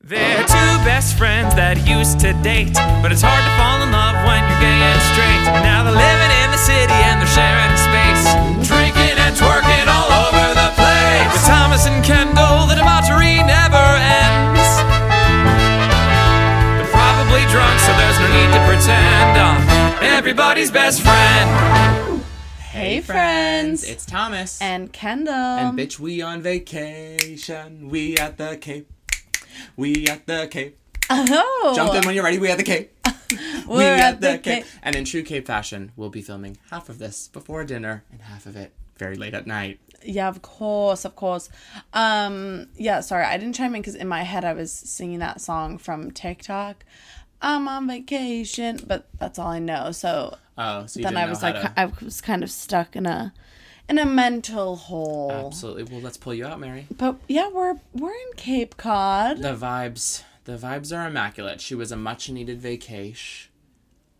They're two best friends that used to date, but it's hard to fall in love when you're gay and straight. Now they're living in the city and they're sharing space, drinking and twerking all over the place. With Thomas and Kendall, the debauchery never ends. They're probably drunk, so there's no need to pretend. I'm everybody's best friend. Hey, friends. It's Thomas. And Kendall. And bitch, we on vacation. We at the Cape. We at the Cape. oh, Jump in when you're ready. We at the Cape. We at the Cape. And in true Cape fashion, we'll be filming half of this before dinner and half of it very late at night. Yeah, of course, of course. Um, yeah, sorry, I didn't chime in because in my head I was singing that song from TikTok. I'm on vacation, but that's all I know. So Oh, so you then I was like, to- I was kind of stuck in a in a mental hole. Absolutely. Well, let's pull you out, Mary. But yeah, we're we're in Cape Cod. The vibes, the vibes are immaculate. She was a much needed vacation.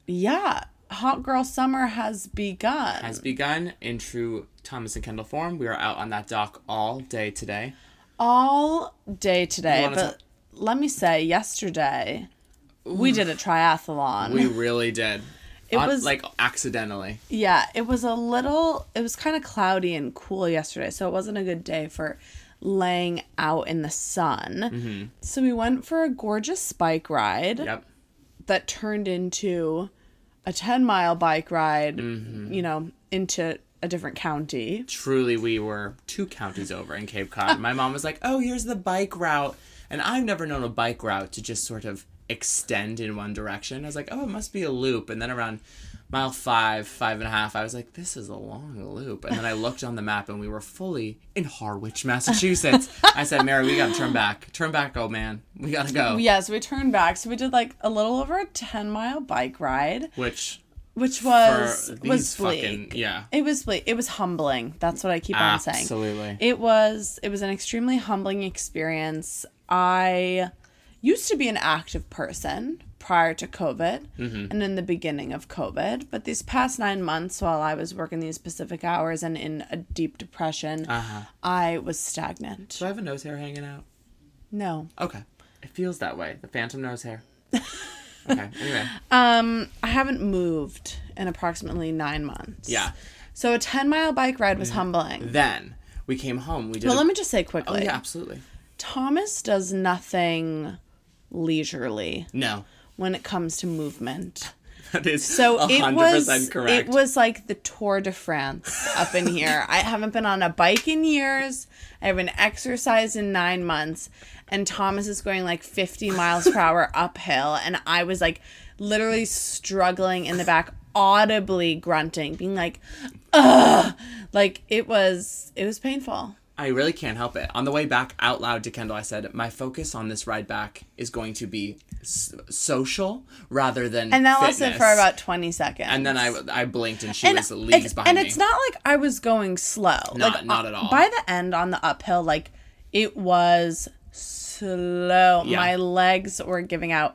yeah, hot girl summer has begun. Has begun in true Thomas and Kendall form. We are out on that dock all day today. all day today. But let me say, yesterday we did a triathlon. We really did. It On- was- like accidentally. Yeah, it was a little, it was kind of cloudy and cool yesterday, so it wasn't a good day for laying out in the sun. So we went for a gorgeous bike ride Yep. that turned into a 10 mile bike ride, Mm-hmm. you know, into a different county. truly we were two counties over in Cape Cod. My mom was like, "Oh, here's the bike route," and I've never known a bike route to just sort of extend in one direction. I was like, "Oh, it must be a loop," and then around mile five, five and a half, I was like, "This is a long loop," and then I looked on the map and we were fully in Harwich, Massachusetts. I said, "Mary, we gotta turn back, turn back, old man, we gotta go." Yeah, so we turned back. So we did like a little over a 10 mile bike ride, Which which was was bleak. fucking yeah, It was bleak. It was humbling. That's what I keep on saying. absolutely. It was it was an extremely humbling experience. I used to be an active person prior to COVID and in the beginning of COVID, but these past 9 months while I was working these specific hours and in a deep depression, Uh-huh. I was stagnant. Do I have a nose hair hanging out? No. Okay. It feels that way. The phantom nose hair. okay. Anyway. Um I haven't moved in approximately 9 months. Yeah. So a 10 mile bike ride was humbling. Then we came home. We did. Well, a- let me just say quickly. oh yeah, absolutely. Thomas does nothing leisurely No, when it comes to movement. that is So so it was correct. it was like the Tour de France up in here. I haven't been on a bike in years. I haven't exercised in nine months, and Thomas is going like fifty miles per hour uphill, and I was like literally struggling in the back, audibly grunting, being like, "Ugh!" Like it was it was painful. I really can't help it. On the way back, out loud to Kendall, I said, "My focus on this ride back is going to be s- social rather than." And that fitness. lasted for about twenty seconds. And then I I blinked and she and was leagues it's, behind and me. it's not like I was going slow. Not- like not uh, at all. By the end on the uphill, like it was slow. Yeah. My legs were giving out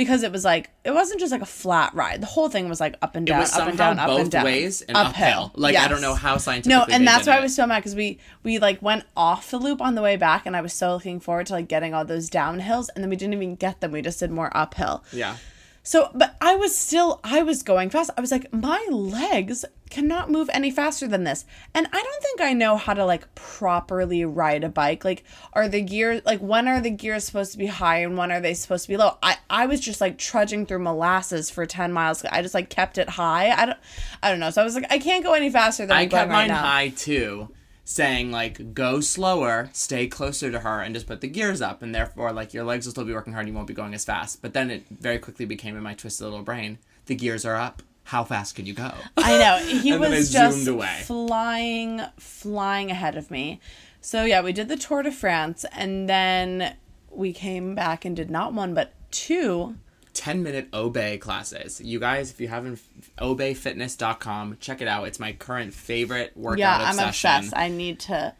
because it was like it wasn't just like a flat ride. The whole thing was like up and it down, up and down, up both and down, ways and uphill. Like I don't know how scientifically. No, and that's why I was so mad because we we like went off the loop on the way back, and I was so looking forward to like getting all those downhills, and then we didn't even get them. We just did more uphill. Yeah. So, but I was still, I was going fast. I was like, my legs cannot move any faster than this. And I don't think I know how to like properly ride a bike. Like, are the gears, like, when are the gears supposed to be high and when are they supposed to be low? I, I was just like trudging through molasses for 10 miles. I just like kept it high. I don't, I don't know. So I was like, I can't go any faster than I kept right mine now. high too, saying like go slower, stay closer to her, and just put the gears up, and therefore like your legs will still be working hard, and you won't be going as fast. But then it very quickly became in my twisted little brain, the gears are up. How fast can you go? I know. He was just away. flying, flying ahead of me. So yeah, we did the Tour de France, and then we came back and did not one but two. 10 minute obé classes. You guys, if you haven't, obefitness.com, check it out. It's my current favorite workout Yeah, I'm obsession. obsessed. I need to.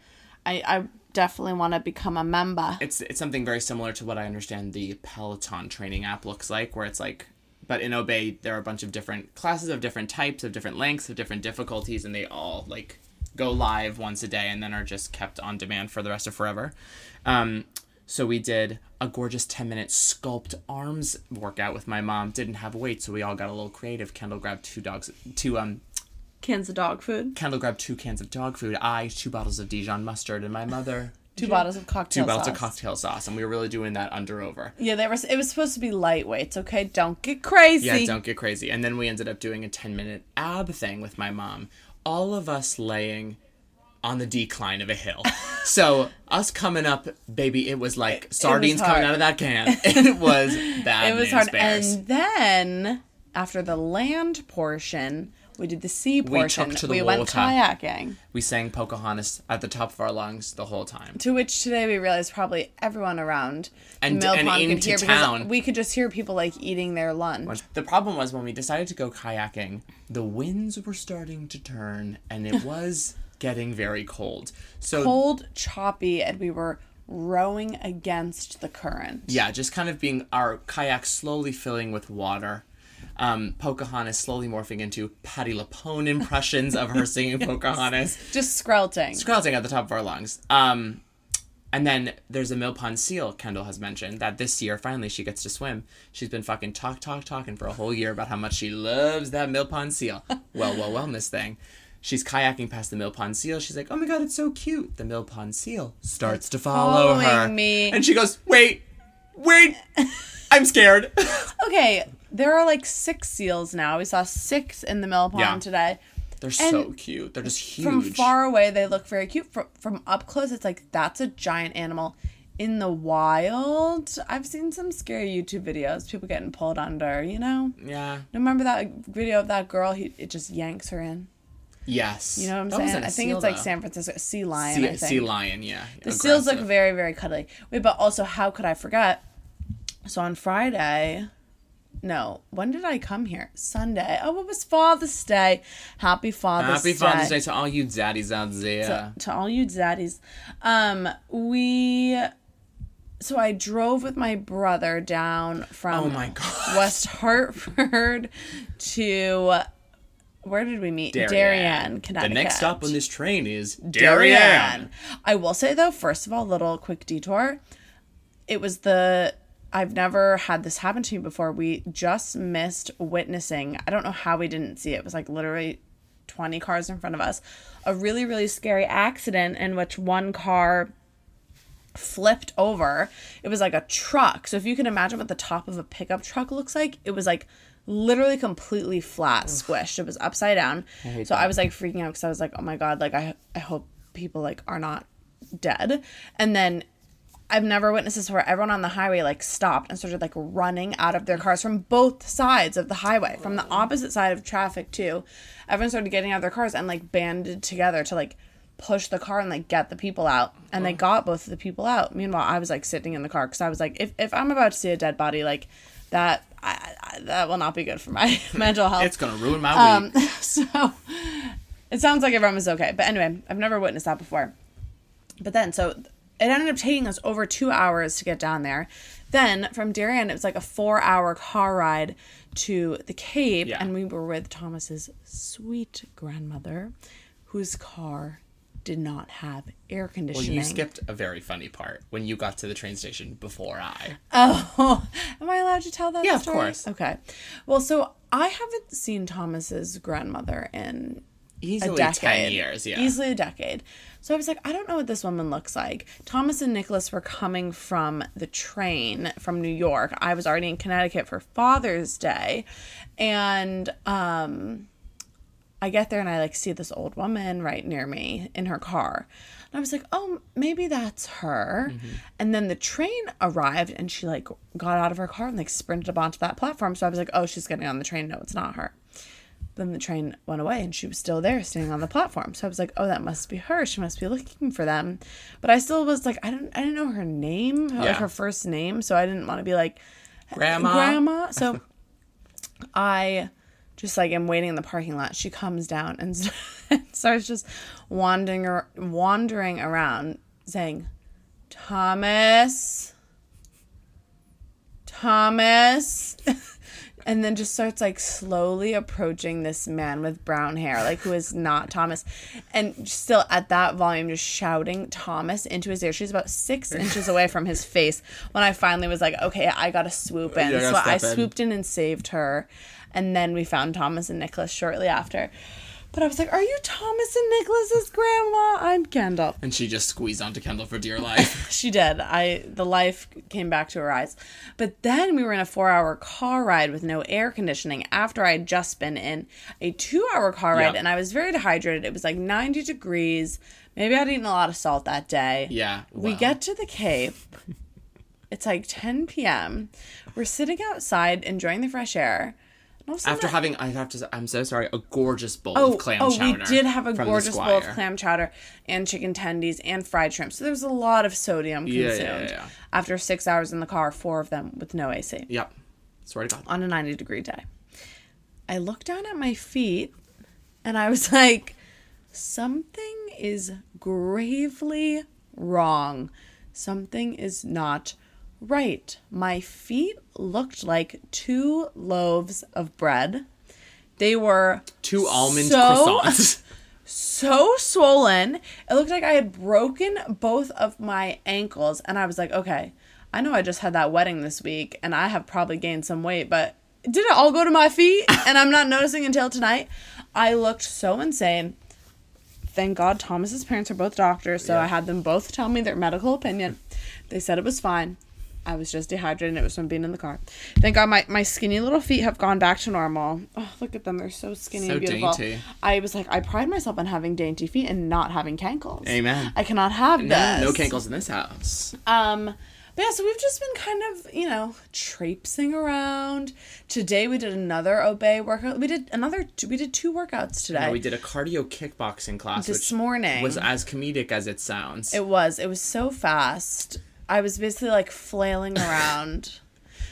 I I definitely want to become a member. it's it's something very similar to what I understand the Peloton training app looks like, where it's like, but in Obé there are a bunch of different classes of different types, of different lengths, of different difficulties, and they all like go live once a day and then are just kept on demand for the rest of forever. Um, So we did a gorgeous 10 minute sculpt arms workout with my mom. Didn't have weights, so we all got a little creative. Kendall grabbed two dogs, two um, Cans of dog food. Kendall grabbed two cans of dog food. I two bottles of Dijon mustard, and my mother Two bottles of cocktail two bottles sauce. of cocktail sauce, and we were really doing that under over. Yeah, there was. It was supposed to be lightweights. Okay, don't get crazy. Yeah, don't get crazy. And then we ended up doing a 10 minute ab thing with my mom. All of us laying on the decline of a hill. so us coming up, baby, it was like sardines coming out of that can. It was bad. it was hard. bears. And then after the land portion, we did the sea We portion. took to the we went kayaking. we sang Pocahontas at the top of our lungs the whole time. To which today we realized probably everyone around And- the mill and pond could into hear town. because we could just hear people like eating their lunch. The problem was when we decided to go kayaking, the winds were starting to turn and it was getting very cold. So Cold, choppy, and we were rowing against the current. yeah, just kind of being our kayak slowly filling with water. Um, Pocahontas slowly morphing into Patti LuPone impressions of her singing Pocahontas, Just skrelting. squelching at the top of our lungs. Um, and then there's a mill pond seal Kendall has mentioned that this year finally she gets to swim. She's been fucking talk talk talking for a whole year about how much she loves that mill pond seal. well, well, well, Miss Thing. She's kayaking past the mill pond seal. She's like, "Oh my god, it's so cute." The mill pond seal starts to follow her, me. and she goes, "Wait, wait, I'm scared." Okay, there are like six seals now. We saw six in the mill pond Yeah. today. They're so cute. They're just huge. From far away, they look very cute. From, from up close, it's like that's a giant animal. In the wild, I've seen some scary YouTube videos. People getting pulled under. You know, yeah. remember that video of that girl? He it just yanks her in. Yes. You know what I'm That saying? wasn't a I think seal, it's like though. San Francisco sea lion. Sea, I think. sea lion. Yeah. The seals look very, very cuddly. Wait, but also, how could I forget? So on Friday, no, when did I come here? Sunday. Oh, it was Father's Day. Happy Father's Happy Day. Father's Day to all you daddies out there. To, to all you zaddies. Um, we. So I drove with my brother down from Oh my God. West Hartford to where did we meet? Darien, Connecticut. The next stop on this train is Darien. Darien. I will say though, first of all, little quick detour. It was the I've never had this happen to me before. We just missed witnessing. I don't know how we didn't see it. It was like literally 20 cars in front of us. A really really scary accident in which one car flipped over. It was like a truck. So if you can imagine what the top of a pickup truck looks like, it was like literally completely flat, squished. It was upside down. hate so I was like freaking out because I was like, oh my god, like I I hope people like are not dead. And then I've never witnessed this where everyone on the highway like stopped and started like running out of their cars from both sides of the highway, from the opposite side of traffic too. Everyone started getting out of their cars and like banded together to like push the car and like get the people out. And they got both of the people out. Meanwhile, I was like sitting in the car because I was like, if, if I'm about to see a dead body, like that, I, I, that will not be good for my mental health. It's gonna ruin my um, week. So it sounds like everyone was okay. But anyway, I've never witnessed that before. But then, so it ended up taking us over two hours to get down there. Then from Darien, it was like a four hour car ride to the Cape. Yeah. And we were with Thomas's sweet grandmother, whose car did not have air conditioning. Well, you skipped a very funny part when you got to the train station before I. Oh, am I allowed to tell that? Yeah, of course. Okay. Well, so I haven't seen Thomas's grandmother in a Easily decade. ten years. Yeah. Easily a decade. So I was like, I don't know what this woman looks like. Thomas and Nicholas were coming from the train from New York. I was already in Connecticut for Father's Day. And um I get there and I like see this old woman right near me in her car. And I was like, "Oh, maybe that's her." Mm-hmm. And then the train arrived and she like got out of her car and like sprinted up onto that platform. So I was like, "Oh, she's getting on the train. No, it's not her." Then the train went away and she was still there standing on the platform. So I was like, "Oh, that must be her. She must be looking for them." But I still was like, I didn't I didn't know her name, like her first name, so I didn't want to be like Grandma. grandma. So I just like I'm waiting in the parking lot. She comes down and starts just wandering wandering around saying, "Thomas, Thomas." and then just starts like slowly approaching this man with brown hair, like who is not Thomas, and still at that volume, just shouting Thomas into his ear. She's about six inches away from his face. When I finally was like, okay, I gotta swoop in, Yeah, I so gotta I in. swooped in and saved her, and then we found Thomas and Nicholas shortly after. But I was like, "Are you Thomas and Nicholas's grandma? I'm Kendall." And she just squeezed onto Kendall for dear life. She did. I the life came back to her eyes. But then we were in a four hour car ride with no air conditioning after I had just been in a two hour car ride Yeah. and I was very dehydrated. It was like ninety degrees. Maybe I'd eaten a lot of salt that day. Yeah, We get to the Cape. It's like ten PM. We're sitting outside enjoying the fresh air. And all of a sudden After I- having, I have to, say, I'm so sorry, a gorgeous bowl Oh, of clam oh, chowder. we did have a gorgeous bowl of clam chowder and chicken tendies and fried shrimp. So there was a lot of sodium Yeah, consumed. yeah, yeah. After six hours in the car, four of them with no AC Yep. Swear to God. on a 90 degree day. I looked down at my feet and I was like, something is gravely wrong. Something is not right. My feet looked like two loaves of bread. They were Two almond so- croissants. so swollen. It looked like I had broken both of my ankles. And I was like, okay, I know I just had that wedding this week and I have probably gained some weight, but did it all go to my feet? And I'm not noticing until tonight. I looked so insane. Thank God Thomas's parents are both doctors, so Yeah. I had them both tell me their medical opinion. They said it was fine. I was just dehydrated it was from being in the car. Thank God my, my skinny little feet have gone back to normal. Oh, look at them. They're so skinny So and beautiful. dainty. I was like, I pride myself on having dainty feet and not having cankles. Amen. I cannot have No, this. no cankles in this house. Um, but yeah, so we've just been kind of, you know, traipsing around. Today we did another obé workout. We did another. We did two workouts today. No, we did a cardio kickboxing class This morning. was as comedic as it sounds. It was. It was so fast. I was basically like flailing around.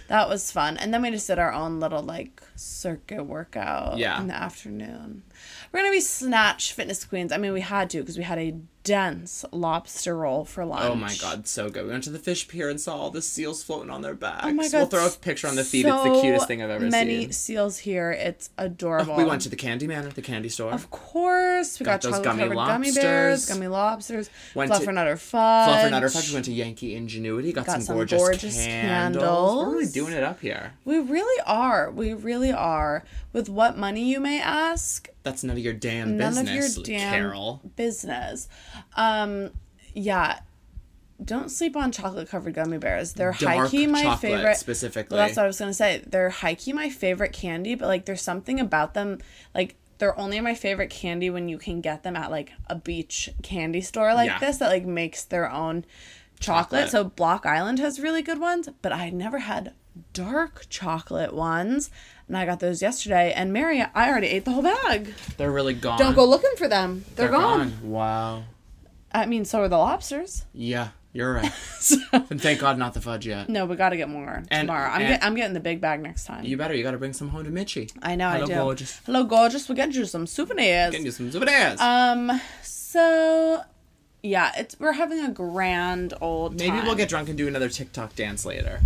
that was fun. And then we just did our own little like circuit workout Yeah. in the afternoon. We're gonna be snatch fitness queens. I mean, we had to because we had a dense lobster roll for lunch. Oh my god, so good. We went to the fish pier and saw all the seals floating on their backs. Oh my god! We'll throw a picture on the feed. it's the cutest thing I've ever many seen. Many seals here. It's oh, adorable. We went to the Candy Man at the candy store. Of course, we got, Got those gummy covered gummy bears, lobsters. gummy lobsters, Went to- fluffernutter fudge. Fluffernutter Fudge. We went to Yankee Ingenuity. Got, Got some, some gorgeous, gorgeous candles. We're really doing it up here. We really are. We really are. With what money, you may ask? That's none of your damn None business, of your damn Carol. business. Um, yeah. Don't sleep on chocolate covered gummy bears. They're high key my favorite. specifically. Well, that's what I was gonna say. They're high key my favorite candy, but like there's something about them like they're only my favorite candy when you can get them at like a beach candy store like Yeah. this that like makes their own chocolate. Chocolate. So Block Island has really good ones, but I never had dark chocolate ones. And I got those yesterday. And Mary, I already ate the whole bag. They're really gone. Don't go looking for them. They're, gone. Wow. I mean, so are the lobsters. Yeah, you're right. and thank God not the fudge yet. No, we got to get more And- tomorrow. I'm, and- get, I'm getting the big bag next time. You better. You got to bring some home to Mitchie. I know Hello, I do. Hello gorgeous. Hello, gorgeous. We're get you some souvenirs. Getting you some souvenirs. Um. So, yeah, it's we're having a grand old. Maybe time. we'll get drunk and do another TikTok dance later.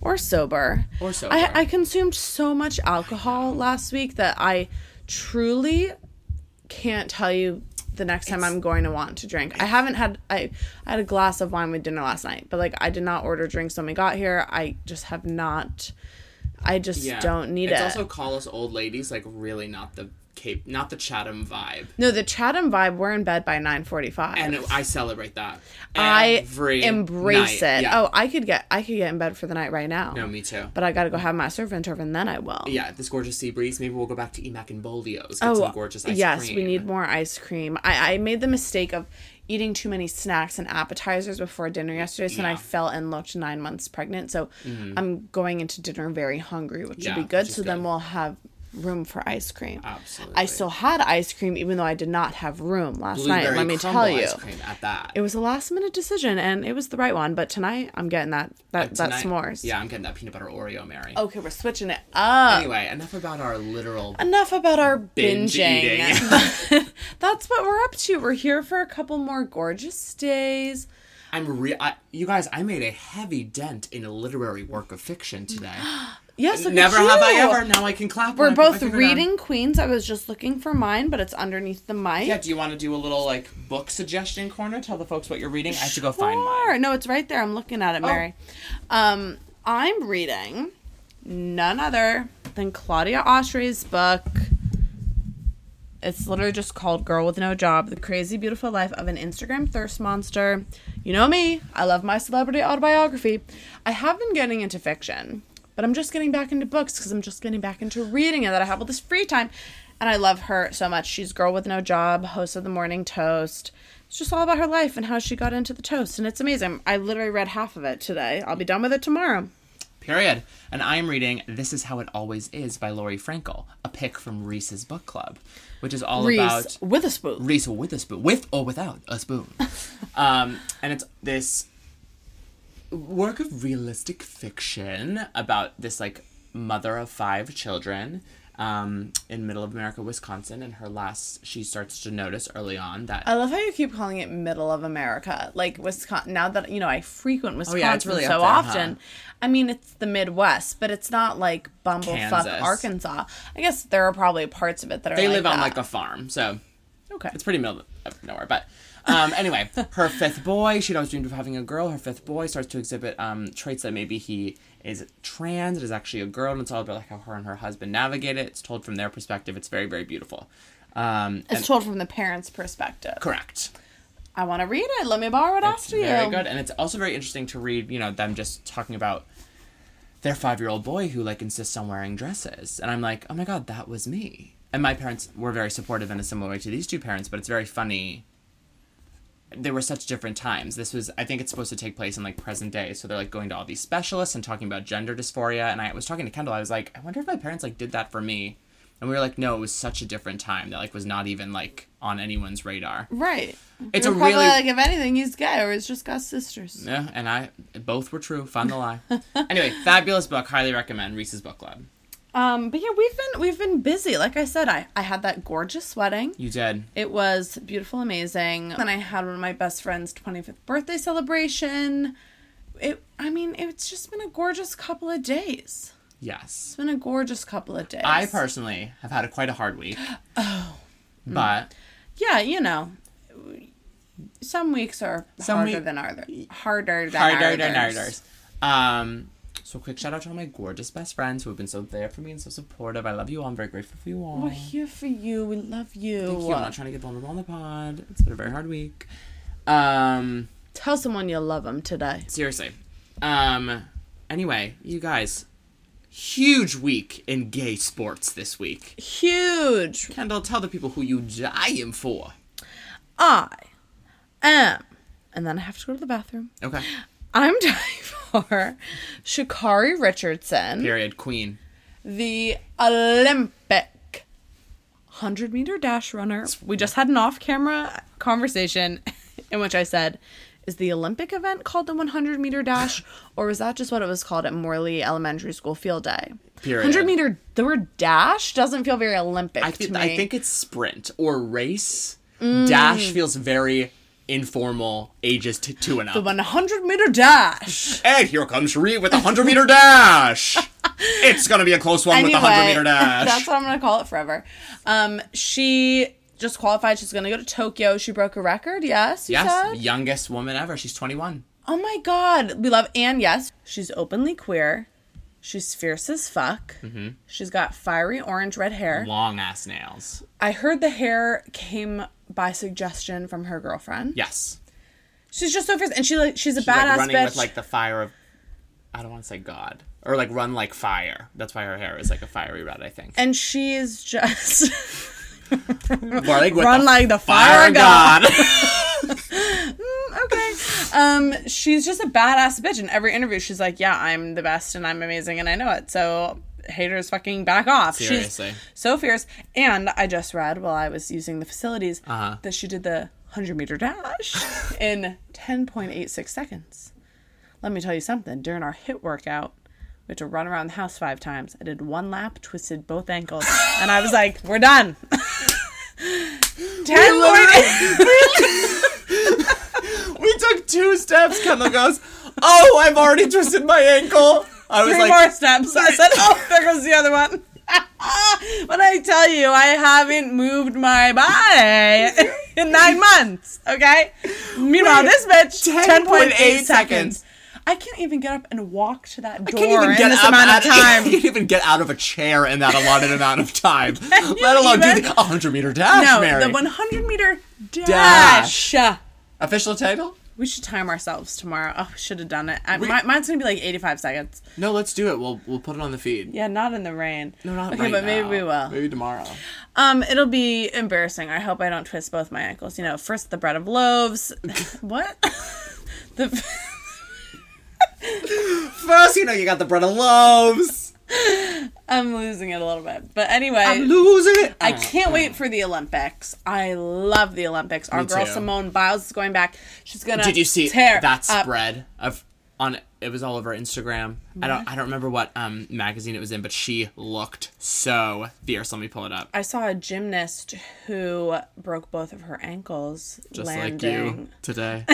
or sober. Or sober. I I consumed so much alcohol last week that I truly can't tell you the next time I'm going to want to drink. I haven't had I, I had a glass of wine with dinner last night, but like I did not order drinks when we got here. I just have not. I just don't need it's it. also call us old ladies, like really not the Cape, not the Chatham vibe. no, the Chatham vibe. We're in bed by nine forty-five. And I celebrate that. I embrace night. it. Yeah. Oh, I could get I could get in bed for the night right now. no, me too. But I got to go have my servant turf and then I will. Yeah, this gorgeous sea breeze. Maybe we'll go back to Emack and Bolio's. Get Oh, some gorgeous ice yes, cream. we need more ice cream. I, I made the mistake of eating too many snacks and appetizers before dinner yesterday, so I Yeah. Mm-hmm. felt and looked nine months pregnant. So I'm going into dinner very hungry, which Yeah, would be good. So then we'll have room for ice cream. Absolutely. I still had ice cream, even though I did not have room last Blueberry night. Let me tell you. ice cream at that. It was a last minute decision and it was the right one, but tonight I'm getting that that, that Tonight- s'mores. Yeah, I'm getting that peanut butter Oreo, Mary. Okay, we're switching it up. Anyway, enough about our literal. Enough about our binging. That's what we're up to. We're here for a couple more gorgeous days. I'm re. I, you guys, I made a heavy dent in a literary work of fiction today. Yes, Never have I ever. Now I can clap. We're when I put my both finger down. reading Queens. I was just looking for mine, but it's underneath the mic. Yeah, do you want to do a little like book suggestion corner? Tell the folks what you're reading. I have to go find mine. No, it's right there. I'm looking at it, Mary. Um, I'm reading none other than Claudia Oshry's book. It's literally just called Girl with No Job The Crazy Beautiful Life of an Instagram Thirst Monster. You know me, I love my celebrity autobiography. I have been getting into fiction, but I'm just getting back into books because I'm just getting back into reading and that I have all this free time. And I love her so much. She's Girl with No Job, host of the Morning Toast. It's just all about her life and how she got into the toast. And it's amazing. I literally read half of it today. I'll be done with it tomorrow. Period. And I'm reading This Is How It Always Is by Laurie Frankel, a pick from Reese's Book Club, which is all Reese about with a spoon. Reese with a spoon, with or without a spoon. um, and it's this work of realistic fiction about this like mother of five children um, in middle of America, Wisconsin, and her last she starts to notice early on that I love how you keep calling it middle of America. Like Wisconsin. Now that you know, I frequent Wisconsin Oh, yeah, really so up there, huh? often. I mean, it's the Midwest, but it's not like bumblefuck Kansas. Arkansas. I guess there are probably parts of it that are. they like live on like a farm, so okay. It's pretty middle of nowhere, but um, anyway, her fifth boy, she'd always dreamed of having a girl. Her fifth boy starts to exhibit um, traits that maybe he is trans, it is actually a girl, and it's all about like how her and her husband navigate it. It's told from their perspective. It's very, very beautiful. Um, It's and- told from the parents' perspective. correct. I want to read it. Let me borrow it It's after you. very good, and it's also very interesting to read. You know, them just talking about their five-year-old boy who like insists on wearing dresses, and I'm like, oh my god, that was me. And my parents were very supportive in a similar way to these two parents, but it's very funny. They were such different times. This was, I think, it's supposed to take place in like present day, so they're like going to all these specialists and talking about gender dysphoria. And I was talking to Kendall, I was like, I wonder if my parents like did that for me. And we were like, no, it was such a different time that like was not even like on anyone's radar. Right. It's You're a probably really like if anything, he's gay or he's just got sisters. Yeah, and I both were true. Found the lie. anyway, fabulous book. Highly recommend Reese's Book Club. Um, but yeah, we've been we've been busy. Like I said, I I had that gorgeous wedding. You did. It was beautiful, amazing. Then I had one of my best friend's 25th birthday celebration. It I mean, it's just been a gorgeous couple of days. Yes. It's been a gorgeous couple of days. I personally have had a, quite a hard week. Oh. But Yeah, you know. Some weeks are Some harder week- than other. Harder than harder others. than others. Um. So quick shout out to all my gorgeous best friends who have been so there for me and so supportive. I love you all. I'm very grateful for you all. We're here for you. We love you. Thank you. I'm not trying to get vulnerable on the pod. It's been a very hard week. Um. Tell someone you love them today. Seriously. Um. Anyway, you guys, huge week in gay sports this week. Huge. Kendall, tell the people who you dying for. I am. And then I have to go to the bathroom. Okay. I'm dying for Sha'Carri Richardson, Period. Queen. the Olympic 100 meter dash runner. We just had an off camera conversation in which I said, is the Olympic event called the 100 meter dash, or was that just what it was called at Morley Elementary School field day? Period. 100 meter, the word dash doesn't feel very Olympic I to me. I think it's sprint or race. Mm. Dash feels very informal, ages t- two and up. the 100 meter dash. and here comes Sheree with a hundred meter dash. it's gonna be a close one with the hundred meter dash. That's what I'm gonna call it forever. Um, she just qualified. She's gonna go to Tokyo. She broke a record. Yes. Yes, said? youngest woman ever. She's twenty one. Oh my god, we love. And yes, she's openly queer. She's fierce as fuck. Mm-hmm. She's got fiery orange red hair. Long ass nails. I heard the hair came by suggestion from her girlfriend. Yes. She's just so fierce, and she like she's a She's badass like running bitch. with like the fire of. I don't want to say God or like run like fire. That's why her hair is like a fiery red. I think. and she is just with run the like the fire fire of god. God. okay. Um, she's just a badass bitch. In every interview, she's like, "Yeah, I'm the best and I'm amazing and I know it." So haters fucking back off. Seriously. She's so fierce. And I just read while I was using the facilities Uh-huh. that she did the 100 meter dash in 10.86 seconds. Let me tell you something. During our HIIT workout, we had to run around the house five times. I did one lap, twisted both ankles, and I was like, "We're done." 10.8 we took two steps. Kendall goes, "Oh, I've already twisted my ankle." I was Three like, more steps. I said, oh, there goes the other one. when I tell you, I haven't moved my body in nine months. Okay. Meanwhile, Wait, this bitch, 10.8 ten point eight seconds. seconds. I can't even get up and walk to that door I can't even in get this up amount out- of time. I can't even get out of a chair in that allotted amount of time. Let alone do even? the 100 meter dash, no, Mary. the 100 meter dash. Official title? We should time ourselves tomorrow. Oh, should have done it. I, mi- mine's gonna be like 85 seconds. No, let's do it. We'll we'll put it on the feed. Yeah, not in the rain. No, not okay, right but maybe we will. Maybe tomorrow. Um, it'll be embarrassing. I hope I don't twist both my ankles. You know, first the bread of loaves. what? the First, you know, you got the bread of loaves. I'm losing it a little bit, but anyway. I'm losing it. I can't wait for the Olympics. I love the Olympics. Our Me girl too. Simone Biles is going back. She's gonna. Did you see tear that up- spread of on? It was all over Instagram. I don't. I don't remember what um magazine it was in, but she looked so fierce. Let me pull it up. I saw a gymnast who broke both of her ankles Just landing. like you today.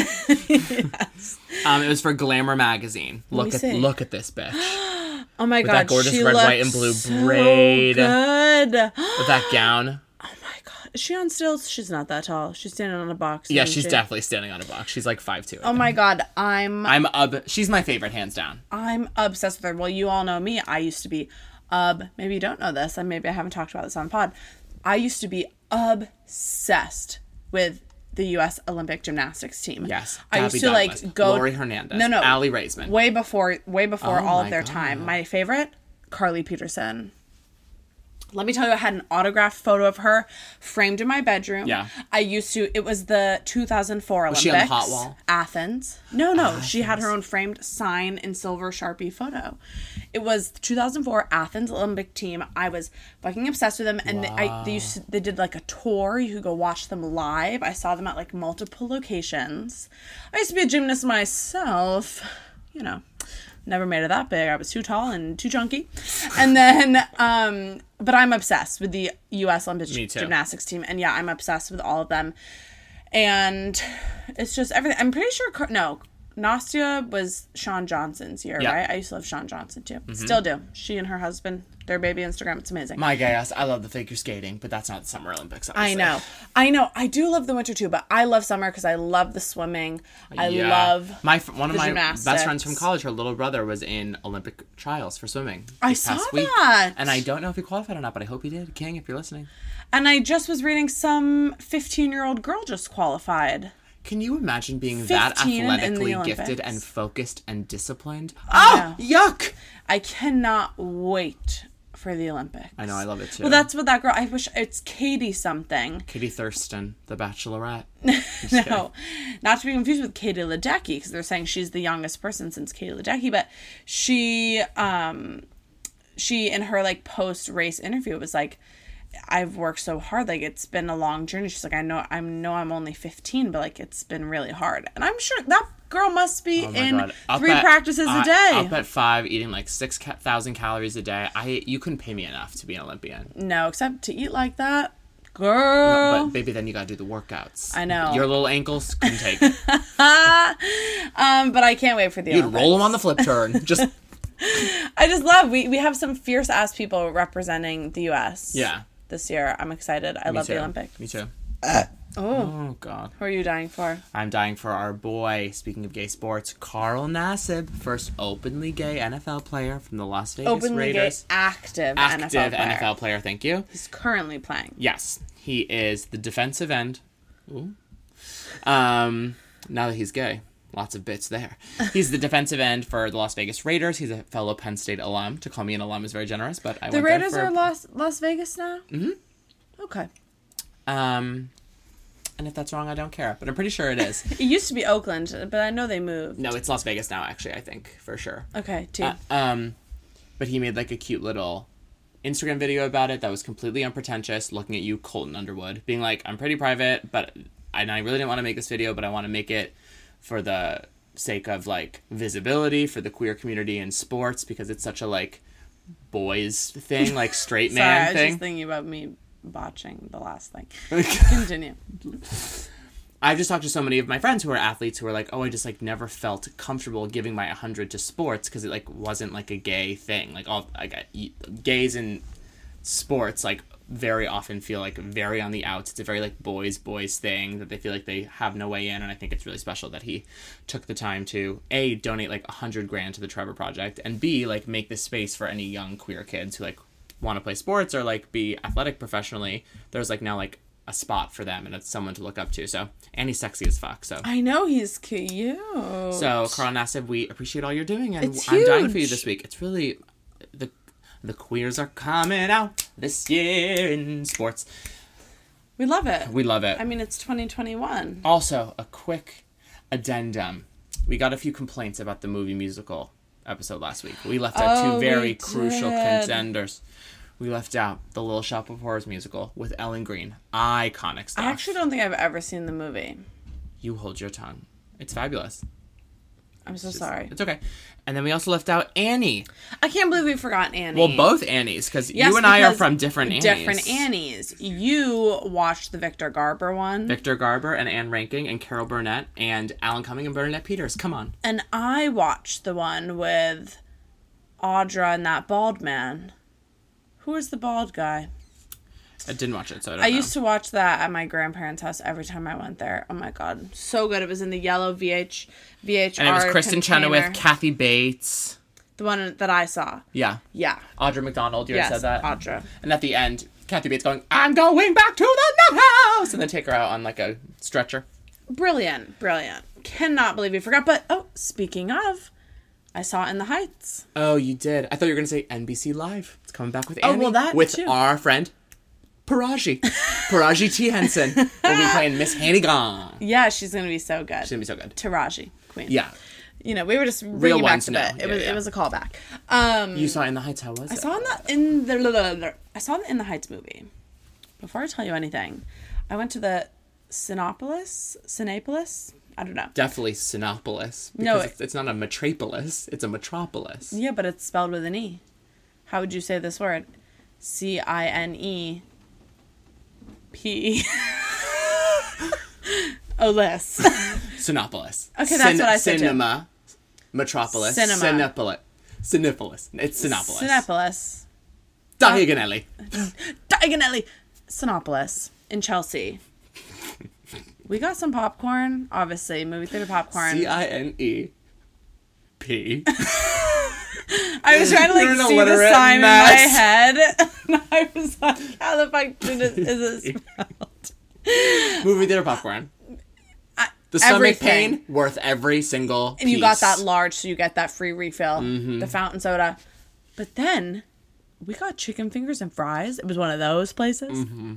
Um, it was for Glamour magazine. Look at see. look at this bitch Oh my god, that gorgeous she red, white, and blue so braid. Good. with that gown. Oh my god, is she on stilts? She's not that tall. She's standing on a box. Yeah, she's she? definitely standing on a box. She's like five two. Oh my god, I'm I'm ob- She's my favorite, hands down. I'm obsessed with her. Well, you all know me. I used to be ob. Maybe you don't know this, and maybe I haven't talked about this on pod. I used to be obsessed with the U.S. Olympic gymnastics team. Yes, I used to Douglas, like go. Laurie Hernandez, No, no, Aly Raisman. Way before, way before Oh all of their God. time. My favorite, Carly Patterson. Let me tell you, I had an autographed photo of her framed in my bedroom. Yeah. I used to. It was the 2004 Olympics. she on the hot wall? Athens. No, no. Ah, she had her own framed sign in silver Sharpie photo. It was the 2004 Athens Olympic team. I was fucking obsessed with them, and they, I they used to, they did like a tour. You could go watch them live. I saw them at like multiple locations. I used to be a gymnast myself. You know, never made it that big. I was too tall and too chunky, and then um, but I'm obsessed with the U.S. Olympic gymnastics team, and yeah, I'm obsessed with all of them and it's just everything. I'm pretty sure. Car- No, Nastia was Shawn Johnson's year. Mm-hmm. right? I used to love Shawn Johnson too. Still do. She and her husband, their baby Instagram, it's amazing. My gas. I love the figure skating, but that's not the Summer Olympics. I know, I know. I do love the winter too, but I love summer because I love the swimming. I Yeah. love. my fr- one of my best friends from college. Her little brother was in Olympic trials for swimming. I saw week. that. and I don't know if he qualified or not, but I hope he did. King, if you're listening, And I just was reading some 15 year old girl just qualified. can you imagine being that 15 in the athletically gifted and focused and disciplined? Oh, yuck! I cannot wait for the Olympics. I know, I love it too. Well, that's what that girl. I wish it's Katie something. Katie Thurston, the Bachelorette. No, not to be confused with Katie Ledecky because they're saying she's the youngest person since Katie Ledecky, but she, um, she in her like post race interview was like, "I've worked so hard, like it's been a long journey." She's like, "I know, I know, I'm only 15, but like it's been really hard," and I'm sure that girl must be Oh in three at- practices I- a day. Up at five, eating like six thousand calories a day. I you couldn't pay me enough to be an Olympian. no, except to eat like that, girl. But baby, then you gotta do the workouts. I know. Your little ankles couldn't take. it. um, but I can't wait for the You'd Olympics. roll them on the flip turn. Just I just love we we have some fierce ass people representing the U.S. yeah. this year. I'm excited. I Me love too. the Olympics. Me too. Oh, Oh God. who are you dying for? I'm dying for our boy. Speaking of gay sports, Carl Nassib, first openly gay NFL player from the Las Vegas Openly gay, Raiders. active, Active NFL player. NFL player. Thank you. He's currently playing. Yes, he is the defensive end. Ooh. Um, now that he's gay, lots of bits there. He's the defensive end for the Las Vegas Raiders. He's a fellow Penn State alum. To call me an alum is very generous, but I The Raiders for, are Las Las Vegas now. Mm-hmm. Okay. Um, and if that's wrong, I don't care. But I'm pretty sure it is. It used to be Oakland, but I know they moved. no, it's Las Vegas now. Actually, I think for sure. Okay, too. Uh, um, but he made like a cute little Instagram video about it that was completely unpretentious, looking at you, Colton Underwood, being like, "I'm pretty private, but and I really didn't want to make this video, but I want to make it for the sake of like visibility for the queer community in sports because it's such a like boys thing, like straight Sorry, I man was thing." just thinking about me botching the last thing. Continue. I've just talked to so many of my friends who are athletes who are like, oh, I just like never felt comfortable giving my 100 to sports because it like wasn't like a gay thing. Like all like gays in sports like very often feel like very on the outs. It's a very like boys boys thing that they feel like they have no way in, and I think it's really special that he took the time to a donate like hundred grand to the Trevor Project, and b like make this space for any young queer kids who like want to play sports or like be athletic professionally. There's like now like a spot for them, and it's someone to look up to. So and he's sexy as fuck. So. I know he's cute. So, Carl Nassib, we appreciate all you're doing, and It's I'm dying for you this week. It's really the the queers are coming out this year in sports. we love it. We love it. I mean, it's 2021. also, a quick addendum: we got a few complaints about the movie musical episode last week. We left out Oh, two very crucial contenders. We left out the Little Shop of Horrors musical with Ellen Greene, iconic stuff. I actually don't think I've ever seen the movie. you hold your tongue. It's fabulous. I'm so sorry. It's okay. And then we also left out Annie. I can't believe we forgot Annie. Well, both Annies, because Yes, you and I are from different Annies. Different Annies. You watched the Victor Garber one, Victor Garber and Ann Reinking and Carol Burnett and Alan Cumming and Bernadette Peters. Come on. and I watched the one with Audra and that bald man. Who was the bald guy? I didn't watch it, so I don't I used to watch that at my grandparents' house every time I went there. Oh my god, so good! It was in the yellow VH VHR. and it was Kristin container. Chenoweth, Kathy Bates. the one that I saw. Yeah. Yeah, Audra McDonald, you yes, said that. Audra. And at the end, Kathy Bates going, I'm going back to the nut house! And then take her out on like a stretcher. Brilliant, brilliant. Cannot believe we forgot. But oh, speaking of, I saw it in the Heights. Oh, you did. I thought you were going to say NBC Live. It's coming back with Oh, well, that With too. our friend, Paraji. Paraji T. Henson will be playing Miss Hannigan. Yeah, she's gonna be so good. She's going to be so good. Taraji Queen. Yeah. you know, we were just Real ones back know. to it. It Yeah, was yeah. it was a callback. Um, You saw it in the Heights. How was I it? saw in the in the I saw the In the Heights movie. Before I tell you anything, I went to the Sinopolis, Sinopolis. I don't know. Definitely Sinopolis. Because No, it's, it's not a metropolis, it's a metropolis. Yeah, but it's spelled with an e. How would you say this word? C I N E P. Oh, less. Sinopolis. Okay, that's what I said too. Cinema. Metropolis. Cinema. Sinopolis. Sinopolis. It's Sinopolis. Sinopolis. Diagonally. Diagonally. Sinopolis in Chelsea. We got some popcorn, obviously, movie theater popcorn. C I N E P. I was trying to like see the sign mess. in my head. And I was like, how the fuck did it, is it spelled? Movie theater popcorn. I- The stomach everything. pain worth every single And you got that large, so you get that free refill, Mm-hmm. the fountain soda. But then we got chicken fingers and fries. It was one of those places. Mm-hmm.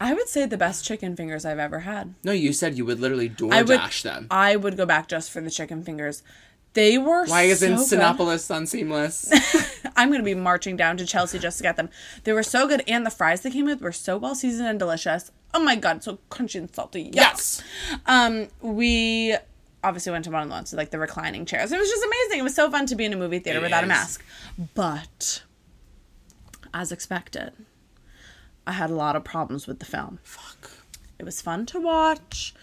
I would say the best chicken fingers I've ever had. No, you said you would literally I would DoorDash them. I would go back just for the chicken fingers. They were Why isn't so. Sinopolis unseamless? I'm gonna be marching down to Chelsea just to get them. They were so good, and the fries they came with were so well seasoned and delicious. Oh my god, so crunchy and salty. Yes. Um, we obviously went to one of the ones with like the reclining chairs. It was just amazing. It was so fun to be in a movie theater It without a mask. But as expected, I had a lot of problems with the film. Fuck. It was fun to watch.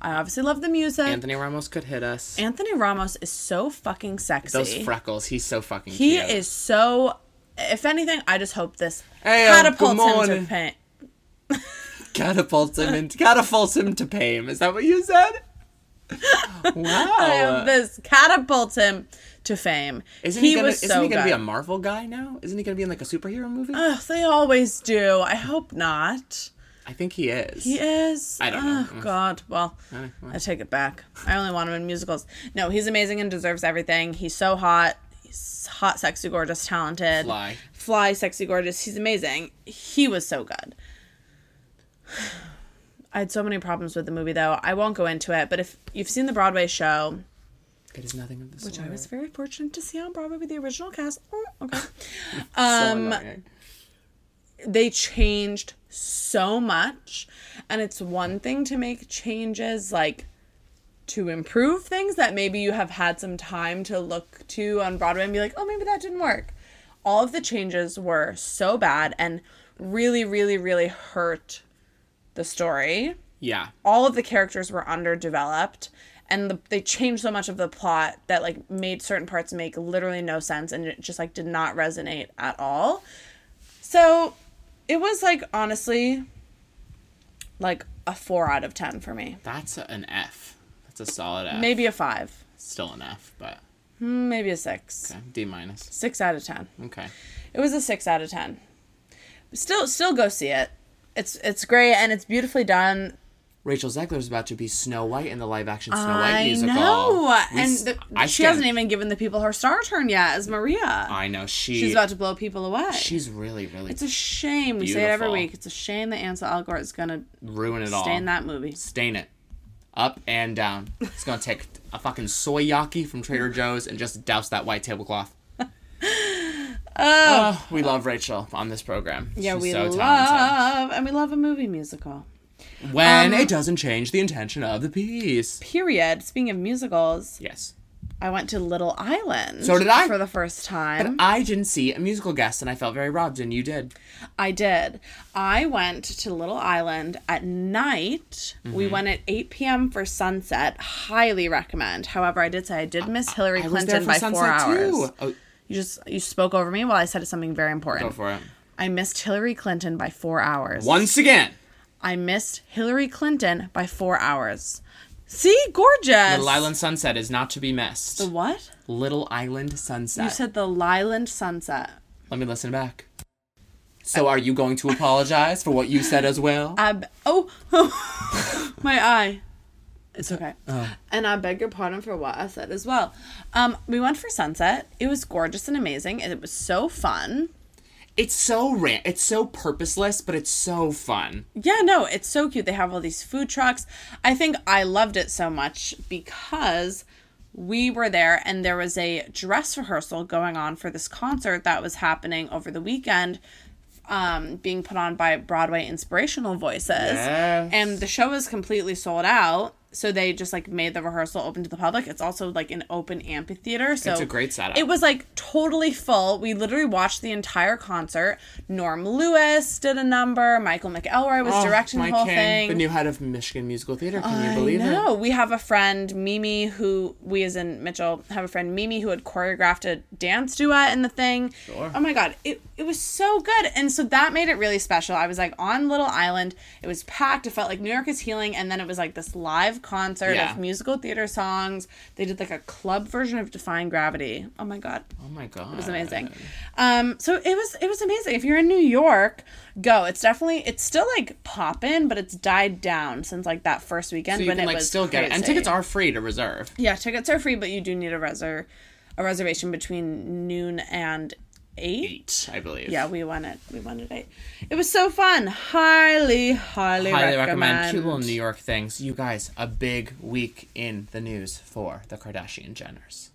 I obviously love the music. Anthony Ramos could hit us. Anthony Ramos is so fucking sexy. Those freckles. He's so fucking He cute. is so. If anything, I just hope this Hey, um, catapults good him to paint. catapults him into catapults him to fame. Is that what you said? Wow. I hope this catapults him to fame. Isn't he, gonna, was isn't so he gonna be a Marvel guy now? Isn't he gonna be in like a superhero movie? Ugh, they always do. I hope not. I think he is. He is. I don't know. Oh God. Well, well. I take it back. I only want him in musicals. No, he's amazing and deserves everything. He's so hot. He's hot, sexy, gorgeous, talented. Fly. Fly, sexy, gorgeous. He's amazing. He was so good. I had so many problems with the movie, though. I won't go into it, but if you've seen the Broadway show, It is nothing of the which sort. I was very fortunate to see on Broadway with the original cast. Oh, okay. So Um, annoying. they changed so much, and it's one thing to make changes like to improve things that maybe you have had some time to look to on Broadway and be like, oh, maybe that didn't work. All of the changes were so bad and really, really, really hurt the story. Yeah. all of the characters were underdeveloped and the, they changed so much of the plot that like made certain parts make literally no sense and it just like did not resonate at all so it was like honestly like a four out of ten for me That's an F. That's a solid F. maybe a five Still an F, but Mm, maybe a six okay. D minus. six out of ten Okay. it was a six out of ten still still go see it it's it's great and it's beautifully done Rachel Zegler is about to be Snow White in the live action Snow White I musical. know, We and the, I she stand- hasn't even given the people her star turn yet as Maria. I know she. She's about to blow people away. She's really, really it's a shame. We say it every week. It's a shame that Ansel Elgort is gonna ruin it all. Stain that movie. Stain it, up and down. It's gonna take a fucking soyaki from Trader Joe's and just douse that white tablecloth. Oh. oh, we love Rachel on this program. Yeah, She's we so love talented. and we love a movie musical. When Um, it doesn't change the intention of the piece. Period. Speaking of musicals, Yes. I went to Little Island. So did I. for the first time. I didn't see a musical guest and I felt very robbed, and you did. I did. I went to Little Island at night. We Mm-hmm. went at 8 p.m. for sunset. Highly recommend. However, I did say I did miss Hillary I Clinton for by sunset four hours. too. Oh, You just you spoke over me while I said something very important. go for it. I missed Hillary Clinton by four hours. Once again, I missed Hillary Clinton by four hours. See, gorgeous. Little Island Sunset is not to be missed. The what? Little Island Sunset. You said the Lyland sunset. Let me listen back. So, are you going to apologize for what you said as well? I b- oh, my eye. It's okay. And I beg your pardon for what I said as well. Um, we went for sunset. It was gorgeous and amazing, and it was so fun. It's so ran. It's so purposeless, but it's so fun. Yeah, no, it's so cute. They have all these food trucks. I think I loved it so much because we were there and there was a dress rehearsal going on for this concert that was happening over the weekend. Um, being put on by Broadway Inspirational Voices. Yes. And the show is completely sold out. So they just like made the rehearsal open to the public. It's also like an open amphitheater. So It's a great setup. It was like totally full. We literally watched the entire concert. Norm Lewis did a number. Michael McElroy was oh, directing the Oh, whole king, thing. The new head of Michigan Musical Theater. Can you believe I it? know. We have a friend, Mimi, who we as in Mitchell have a friend, Mimi, who had choreographed a dance duet in the thing. Sure. Oh my god, it it was so good, and so that made it really special. I was like on Little Island. It was packed. It felt like New York is healing, and then it was like this live concert Yeah. of musical theater songs. They did like a club version of Defying Gravity. Oh my god, Oh my god. it was amazing. Um, so it was it was amazing. If you're in New York, go. It's definitely it's still like poppin', but it's died down since like that first weekend So you when can it like was still get it, and tickets are free to reserve. yeah tickets are free, but you do need a reser a reservation between noon and eight. Eight, I believe. Yeah, we won it. We won it eight. It was so fun. Highly, highly, Highly recommend. recommend. Cute little New York things. You guys, a big week in the news for the Kardashian Jenners.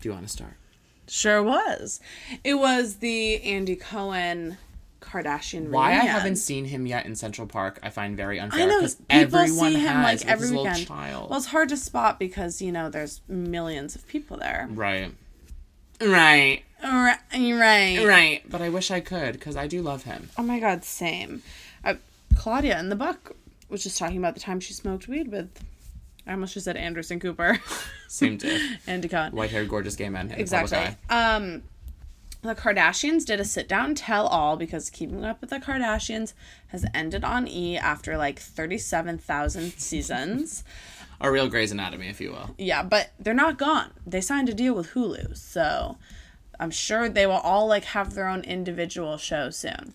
Do you want to start? Sure was. It was the Andy Cohen Kardashian Why I haven't seen him yet in Central Park, I find very unfair. I know people everyone see him has like every weekend. child. Well, it's hard to spot because you know there's millions of people there. right. Right. Right, right. Right. But I wish I could because I do love him. Oh my god, same. Uh, Claudia in the book was just talking about the time she smoked weed with. I almost just said Anderson Cooper, Same diff. Andy Cohen. White haired, gorgeous gay men. In exactly. The. Um, the Kardashians did a sit down tell all because Keeping Up with the Kardashians has ended on E after like thirty seven thousand seasons. A real Grey's Anatomy, if you will. Yeah, but they're not gone. They signed a deal with Hulu, so I'm sure they will all like have their own individual show soon.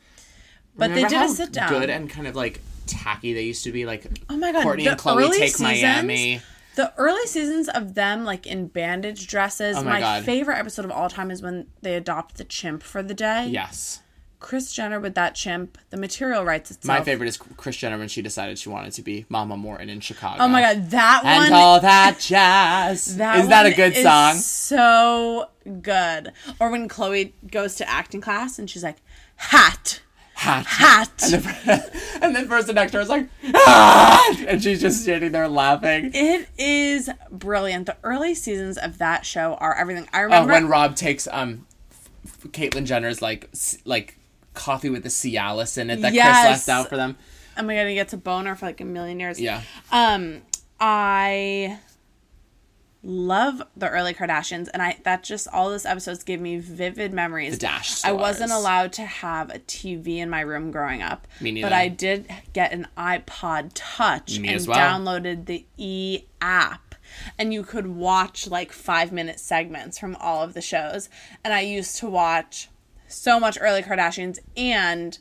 But Remember they did a sit down. Good and kind of like tacky they used to be. Like Oh my god, Kourtney and Khloé take seasons, Miami. The early seasons of them like in bandage dresses. Oh my my favorite episode of all time is when they adopt the chimp for the day. Yes. Kris Jenner with that chimp. The material writes itself. My favorite is Kris Jenner when she decided she wanted to be Mama Morton in Chicago. Oh my god, that And one. And all that jazz. that is that a good is song? So good. Or when Khloé goes to acting class and she's like, hat, Hat. hat. And then, and then first the actor is like, "Ah!" and she's just standing there laughing. It is brilliant. The early seasons of that show are everything. I Oh, remember when Rob takes um, Caitlyn Jenner's like s- like coffee with the Cialis in it that Yes. Kris left out for them. am I gonna get to boner for like a million years? Yeah. Um, I love the early Kardashians, and I that just all those episodes gave me vivid memories. The Dash I wasn't allowed to have a TV in my room growing up, Me neither. but I did get an iPod Touch Me and well. downloaded the E app. And you could watch like five minute segments from all of the shows. And I used to watch so much early Kardashians and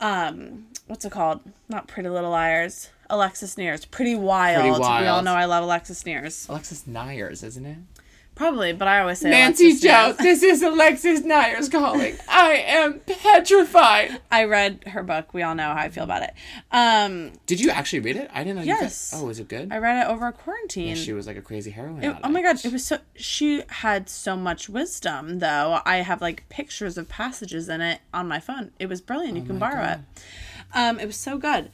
um what's it called? Not Pretty Little Liars. Alexis Nears. Pretty Wild. Pretty We all know I love Alexis Nears. Alexis Nyers, isn't it? Probably, but I always say Nancy Alexis Joe, Nears. this is Alexis Nyers calling. I am petrified. I read her book. We all know how I feel about it. Um, Did you actually read it? I didn't know. you Yes. could- Oh, was it good? I read it over quarantine. she was like a crazy heroine. It- oh my god, it was so. She had so much wisdom, though. I have like pictures of passages in it on my phone. It was brilliant. You Oh can borrow it. Um, it was so good.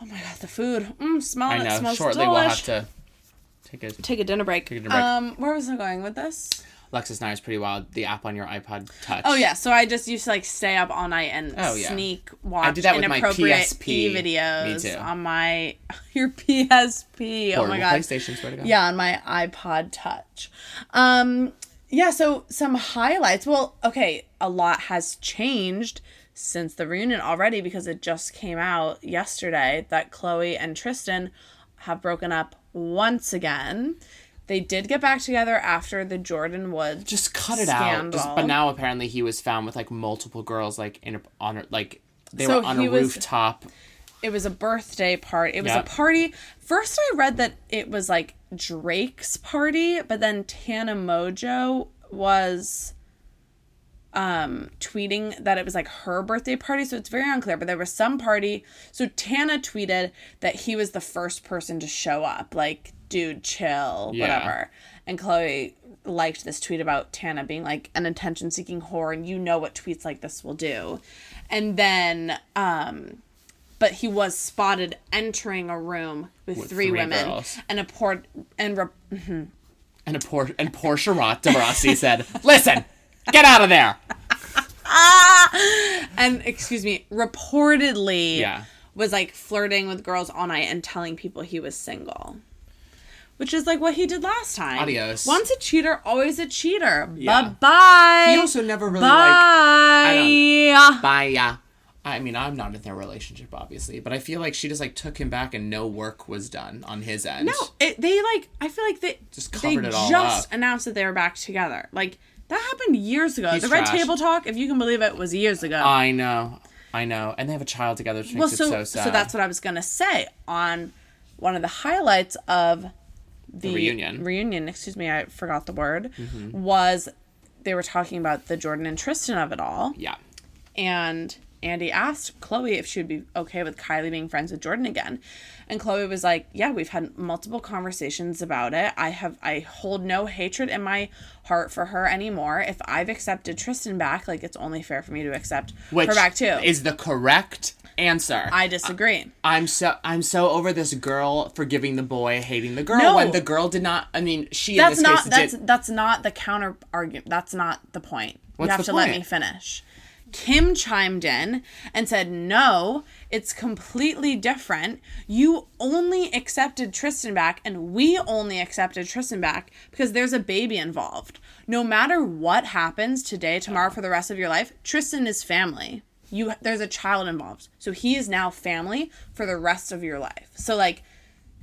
Oh my god, the food. Mm, smell I it. know. Smells Shortly, delish. we'll have to take a take a dinner break. Take a dinner break. Um, where was I going with this? Alexis is pretty wild. The app on your iPod Touch. Oh yeah, so I just used to like stay up all night and Oh, yeah. sneak watch I did that with my inappropriate PSP. e videos Me too. on my your PSP. oh my god, PlayStation. Swear to God. Yeah, on my iPod Touch. Um, yeah, so some highlights. Well, okay, a lot has changed since the reunion already because it just came out yesterday that Chloe and Tristan have broken up once again. They did get back together after the Jordyn Woods. Just cut it out. Just, but now apparently he was found with like multiple girls like in a, on a, like they So were on a was- rooftop. it was a birthday party. It was Yep. a party. First, I read that it was like Drake's party, but then Tana Mongeau was um tweeting that it was like her birthday party so it's very unclear but there was some party so tana tweeted that he was the first person to show up like dude chill Yeah. whatever and chloe liked this tweet about tana being like an attention seeking whore and you know what tweets like this will do and then um but he was spotted entering a room with, three, three women girls. and a port and re- And a poor and Portia Rot DeRossi said, "Listen, get out of there." and excuse me, reportedly Yeah. was like flirting with girls all night and telling people he was single. Which is like what he did last time. Adios. Once a cheater, always a cheater. Yeah. Bye bye. He also never really bye. like bye. Yeah. I mean, I'm not in their relationship, obviously, but I feel like she just like took him back and no work was done on his end. No, it, they like. I feel like they Just they covered it all just up. announced that they were back together. Like that happened years ago. He's the Red trash. Table Talk, if you can believe it, was years ago. I know, I know, and they have a child together, which well, makes so it so sad. that's what I was gonna say on one of the highlights of the, reunion. Mm-hmm. Reunion, excuse me, I forgot the word. Was they were talking about the Jordyn and Tristan of it all, yeah, and Andy asked Khloé if she would be okay with Kylie being friends with Jordyn again. And Khloé was like, "Yeah, we've had multiple conversations about it. I have I hold no hatred in my heart for her anymore. If I've accepted Tristan back, like it's only fair for me to accept which her back too." is the correct answer. I disagree. I'm so I'm so over this girl forgiving the boy, hating the girl No. when the girl did not. I mean, she that's in this not case that's did. that's not the counter argument. That's not the point. You have to let me finish. Kim chimed in and said, "No, it's completely different. You only accepted Tristan back and we only accepted Tristan back because there's a baby involved. No matter what happens today, tomorrow for the rest of your life, Tristan is family. You there's a child involved. So he is now family for the rest of your life. So like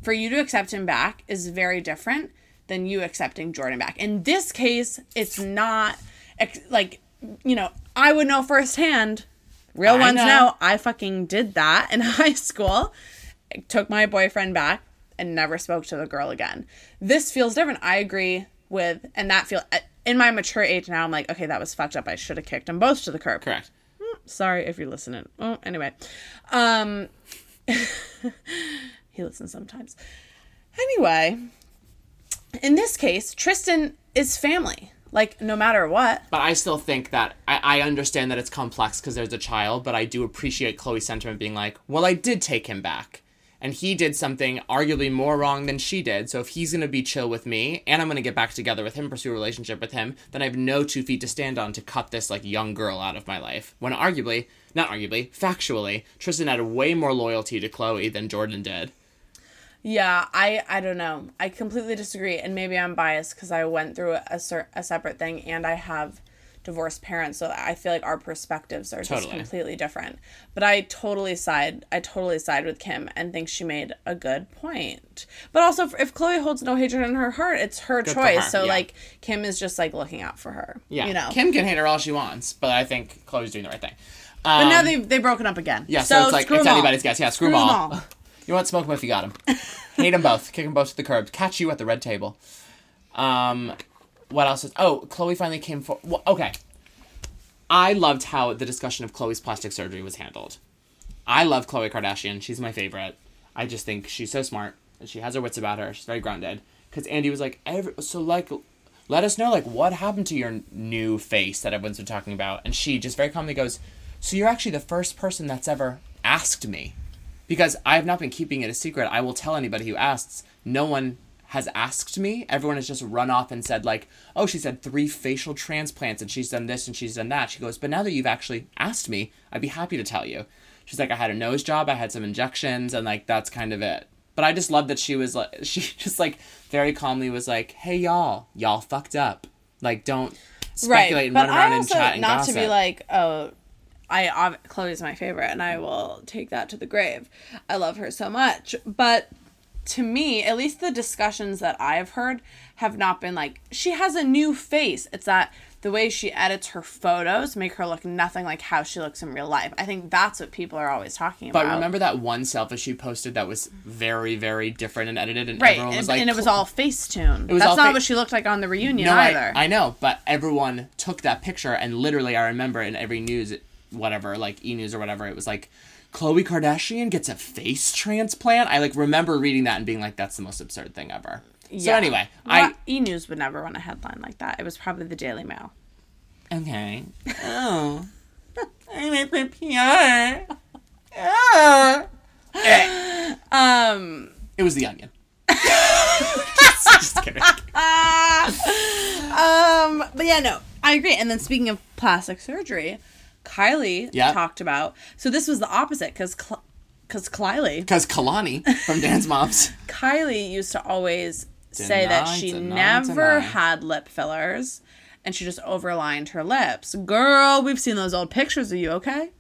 for you to accept him back is very different than you accepting Jordyn back. In this case, it's not like you know, I would know firsthand. Real I ones know. know. I fucking did that in high school. I took my boyfriend back and never spoke to the girl again. This feels different. I agree with, and that feel in my mature age now. I'm like, okay, that was fucked up. I should have kicked them both to the curb. correct. Sorry if you're listening. Oh, anyway. Um he listens sometimes. Anyway, in this case, Tristan is family. Like no matter what. But I still think that I, I understand that it's complex because there's a child, but I do appreciate Khloé's sentiment being like, well, I did take him back. and he did something arguably more wrong than she did. So if he's going to be chill with me and I'm going to get back together with him, pursue a relationship with him, then I have no two feet to stand on to cut this like young girl out of my life. When arguably, not arguably, factually, Tristan had way more loyalty to Khloé than Jordyn did. Yeah, I I don't know. I completely disagree, and maybe I'm biased because I went through a, cer- a separate thing, and I have divorced parents, so I feel like our perspectives are just completely different. But I totally side. I totally side with Kim and think she made a good point. But also, if, if Khloé holds no hatred in her heart, it's her for choice. her, so yeah. like Kim is just like looking out for her. Yeah, you know. Kim can hate her all she wants, but I think Khloé's doing the right thing. but Um, now they've they've broken up again. Yeah, so, it's like it's all. anybody's guess. Yeah, screw, Screw them 'em all. all. You want smoke them if you got them. Hate them both. Kick them both to the curb. Catch you at the red table. Um, what else is? Oh, Khloé finally came for. Well, okay. I loved how the discussion of Khloé's plastic surgery was handled. I love Khloé Kardashian. She's my favorite. I just think she's so smart. She has her wits about her. She's very grounded. Because Andy was like, Every, so like, let us know like what happened to your new face that everyone's been talking about. And she just very calmly goes, so you're actually the first person that's ever asked me because I have not been keeping it a secret. I will tell anybody who asks. No one has asked me. Everyone has just run off and said like, "Oh, she's had three facial transplants and she's done this and she's done that." She goes, "But now that you've actually asked me, I'd be happy to tell you." She's like, "I had a nose job, I had some injections, and like that's kind of it." But I just love that she was like, she just like very calmly was like, "Hey y'all, y'all fucked up. Like don't speculate and but run around I and also, chat and not gossip." to be like, oh, I ob- Khloé's my favorite, and I will take that to the grave. I love her so much, but to me, at least the discussions that I've heard have not been like she has a new face. It's that the way she edits her photos make her look nothing like how she looks in real life. I think that's what people are always talking about. But remember that one selfie she posted that was very, very different and edited, and right? everyone And, was like, and it was all Facetune. was That's not fa- what she looked like on the reunion No, either. I, I know, but everyone took that picture, and literally, I remember in every news, whatever, like E News or whatever, it was like, Khloe Kardashian gets a face transplant. I like remember reading that and being like, that's the most absurd thing ever. So anyway, Well, E News would never run a headline like that. It was probably the Daily Mail. Okay. Oh, I'm a PR. Eh. Um, It was the Onion. Just kidding. um, but yeah, no, I agree. And then speaking of plastic surgery, Kylie Yeah. talked about. So this was the opposite because because Kylie Because Kalani from Dance Moms. Kylie used to always say that she deny, never deny. had lip fillers and she just overlined her lips. Girl, we've seen those old pictures of you, okay?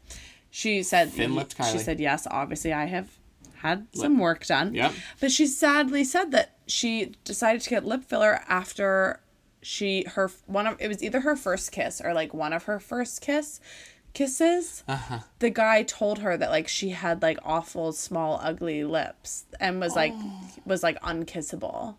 She said Thin-lipped she said yes, obviously I have had some work done. Yeah. But she sadly said that she decided to get lip filler after she her one of it was either her first kiss or like one of her first kiss kisses Uh-huh. the guy told her that like she had like awful small ugly lips and was like was like unkissable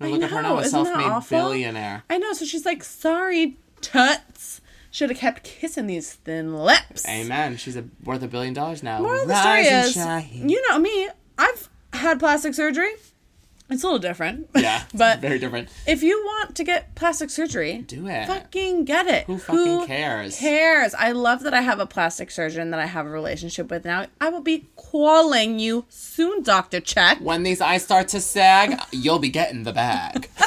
And look at her now, a self-made billionaire. i know so she's like sorry tuts should have kept kissing these thin lips Amen. She's a, worth a billion dollars now. Moral of the story is, shine. you know me, I've had plastic surgery. It's a little different. yeah, but very different. if you want to get plastic surgery, Do it. fucking get it. Who fucking cares? cares? I love that I have a plastic surgeon that I have a relationship with now. I will be calling you soon, Dr. Check. When these eyes start to sag, you'll be getting the bag.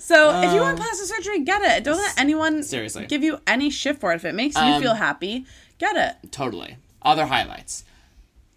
So if you want plastic surgery, get it. Don't let anyone Uh, Seriously. Um, give you any shit for it. If it makes you feel happy, get it. totally. Other highlights.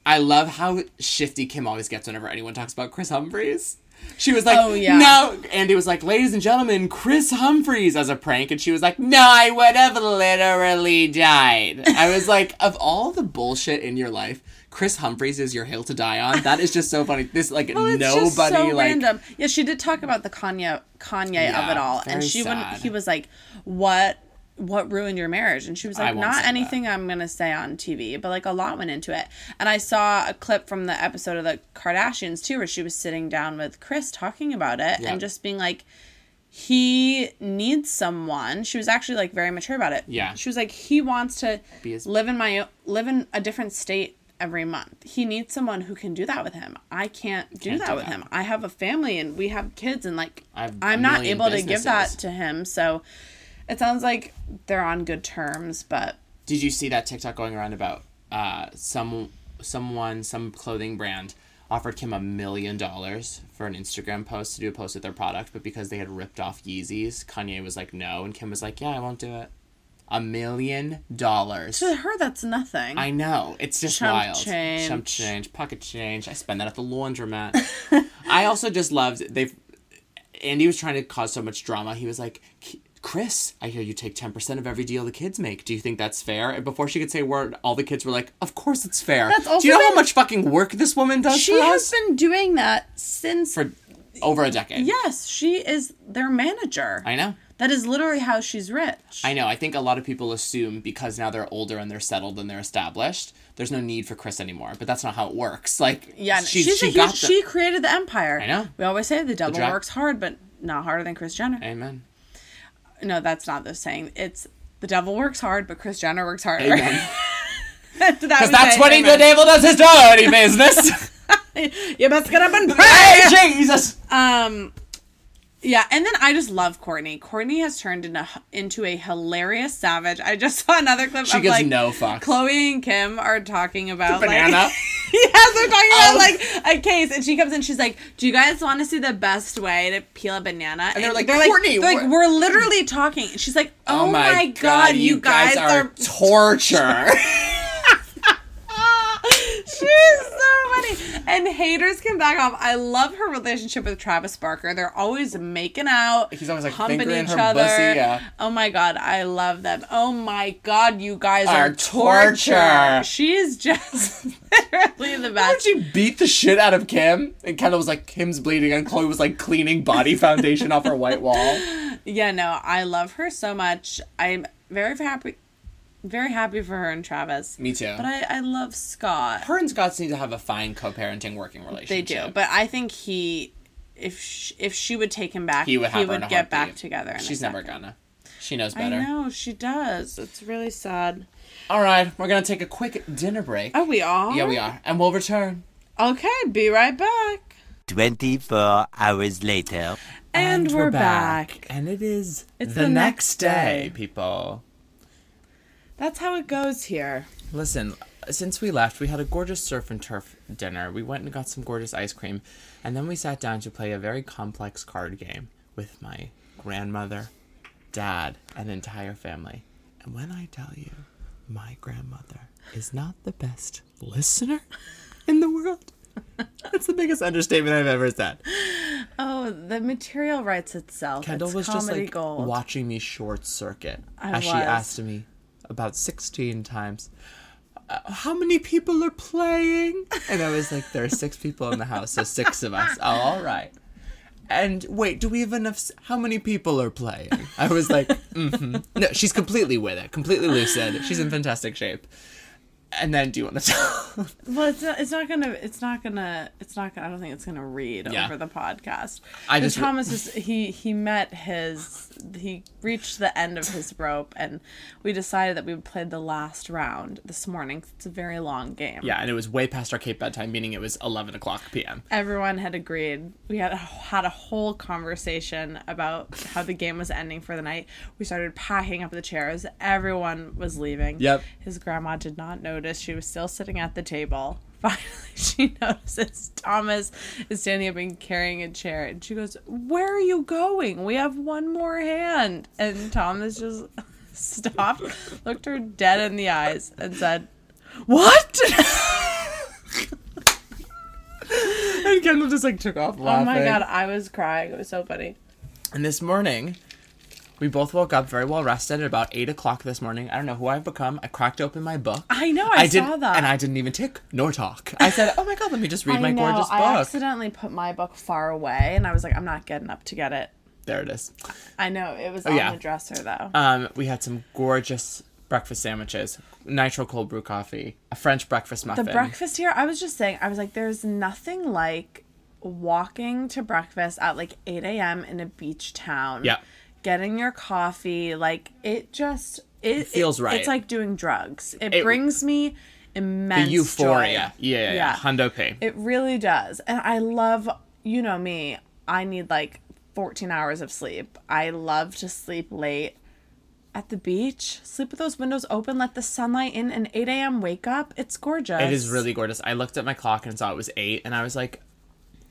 I love how shifty Kim always gets whenever anyone talks about Kris Humphries. She was like, Oh, yeah. no. Andy was like, ladies and gentlemen, Kris Humphries as a prank. And she was like, no, I would have literally died. I was like, of all the bullshit in your life, Kris Humphries is your hill to die on. That is just so funny. This, like, Well, it's nobody, just so like, random. Yeah, she did talk about the Kanye Kanye of it all, and she wouldn't. He was like, "What? What ruined your marriage?" And she was like, "Not anything I'm gonna say on TV, but like a lot went into it." And I saw a clip from the episode of the Kardashians too, where she was sitting down with Kris talking about it Yeah. and just being like. He needs someone. She was actually like very mature about it. Yeah. She was like, he wants to his- live in my live in a different state every month. He needs someone who can do that with him. I can't do Can't that do with that. him. I have a family and we have kids and like I have a I'm not able to give that to him. So it sounds like they're on good terms, but Did you see that TikTok going around about uh, some someone, some clothing brand offered Kim a million dollars for an Instagram post to do a post with their product, but because they had ripped off Yeezys, Kanye was like, no, and Kim was like, yeah, I won't do it. A million dollars. To her, that's nothing. I know. It's just Chump wild. change. Chump change, pocket change. I spend that at the laundromat. I also just loved they've Andy was trying to cause so much drama. He was like, "K- Kris, I hear you take 10% of every deal the kids make. Do you think that's fair? And before she could say a word, all the kids were like, Of course it's fair. That's also Do you know how much fucking work this woman does she has been doing that since. for over a decade. yes, she is their manager. I know. That is literally how she's rich. I know. I think a lot of people assume because now they're older and they're settled and they're established, there's no need for Kris anymore. But that's not how it works. Like, yeah, no, she's, she huge, the- she created the empire. I know. We always say the devil dra- works hard, but not harder than Kris Jenner. Amen. No, that's not the saying. It's the devil works hard, but Kris Jenner works harder. Amen. Because Because that's when he, the devil does his dirty business. You must get up and hey, pray. Jesus. Um, yeah, and then I just love Kourtney. Kourtney has turned into into a hilarious savage. I just saw another clip. She of, gives like, no fucks. Khloé and Kim are talking about banana? Like, yes, they're talking Oh. about like a case, and she comes in. She's like, "Do you guys want to see the best way to peel a banana?" And, they're like, they're "Kourtney, like, they're like, we're- we're literally talking. And she's like, "Oh, oh my god, you guys, are." torture. She's so funny. And haters can back off. I love her relationship with Travis Barker. They're always making out. He's always, like, humping each her other. pussy, yeah. Oh my god, I love them. Oh my god, you guys Are are, torture. torture. She is just literally the How best. did she beat the shit out of Kim? And Kendall was like, Kim's bleeding, and Khloé was like cleaning body foundation off her white wall. Yeah, no, I love her so much. I'm very happy, very happy for her and Travis. Me too. But I, I love Scott. her and Scott seem to have a fine co-parenting working relationship. They do, but I think he, if sh if she would take him back, he would have her in a get back together. in a She's never second. gonna. She knows I better. know she does. It's really sad. All right, we're gonna take a quick dinner break. Oh, we are. Yeah, we are, and we'll return. Okay, be right back. 24 hours later. And, we're, back. and it is It's the, the next next day, day. people. That's how it goes here. Listen, since we left, we had a gorgeous surf and turf dinner. We went and got some gorgeous ice cream, and then we sat down to play a very complex card game with my grandmother, dad, and entire family. And when I tell you, my grandmother is not the best listener in the world. That's the biggest understatement I've ever said. Oh, the material writes itself. Kendall it's was just like gold. watching me short circuit I as she asked me about 16 times "Uh, how many people are playing? And i was like there are six people in the house so six of us. Oh all right. And wait do we have enough s- how many people are playing? I was like mm-hmm. no she's completely with it completely lucid. She's in fantastic shape and then do you want to tell Well, it's not, it's not gonna. It's not gonna. It's not gonna. I don't think it's gonna read Yeah. over the podcast. I just- Thomas is he he met his he reached the end of his rope and we decided that we would play the last round this morning. It's a very long game. yeah and it was way past our cape bedtime meaning it was 11 o'clock pm Everyone had agreed. We had had a whole conversation about how the game was ending for the night. We started packing up the chairs. Everyone was leaving. Yep. His grandma did not notice. She was still sitting at the table. Finally, she notices Thomas is standing up and carrying a chair, and she goes, "Where are you going? We have one more hand." And Thomas just stopped, looked her dead in the eyes, and said, "What?" and kendall just like took off oh my god, I was crying. It was so funny. And this morning, we both woke up very well rested at about eight o'clock this morning. I don't know who I've become. I cracked open my book. I know, I, saw didn't, that. and I didn't even tick nor talk. I said, "Oh my god, let me just read I my know, gorgeous book." I book." accidentally put my book far away, and I was like, I'm not getting up to get it. There it is. I know it was on Oh, yeah. the dresser though. Um, we had some gorgeous breakfast sandwiches, nitro cold brew coffee, a French breakfast muffin. the breakfast here, I was just saying, I was like, there's nothing like walking to breakfast at like 8 a.m. in a beach town. Yeah. Getting your coffee, like it just it, feels it- right. It's like doing drugs. It, It- brings me immense the euphoria. joy. Yeah, yeah, yeah. Hundo P. It really does. And I love, you know me, I need like 14 hours of sleep. I love to sleep late. at the beach, sleep with those windows open, let the sunlight in, and 8 a.m. wake up. It's gorgeous. It is really gorgeous. I looked at my clock and saw it was eight, and I was like,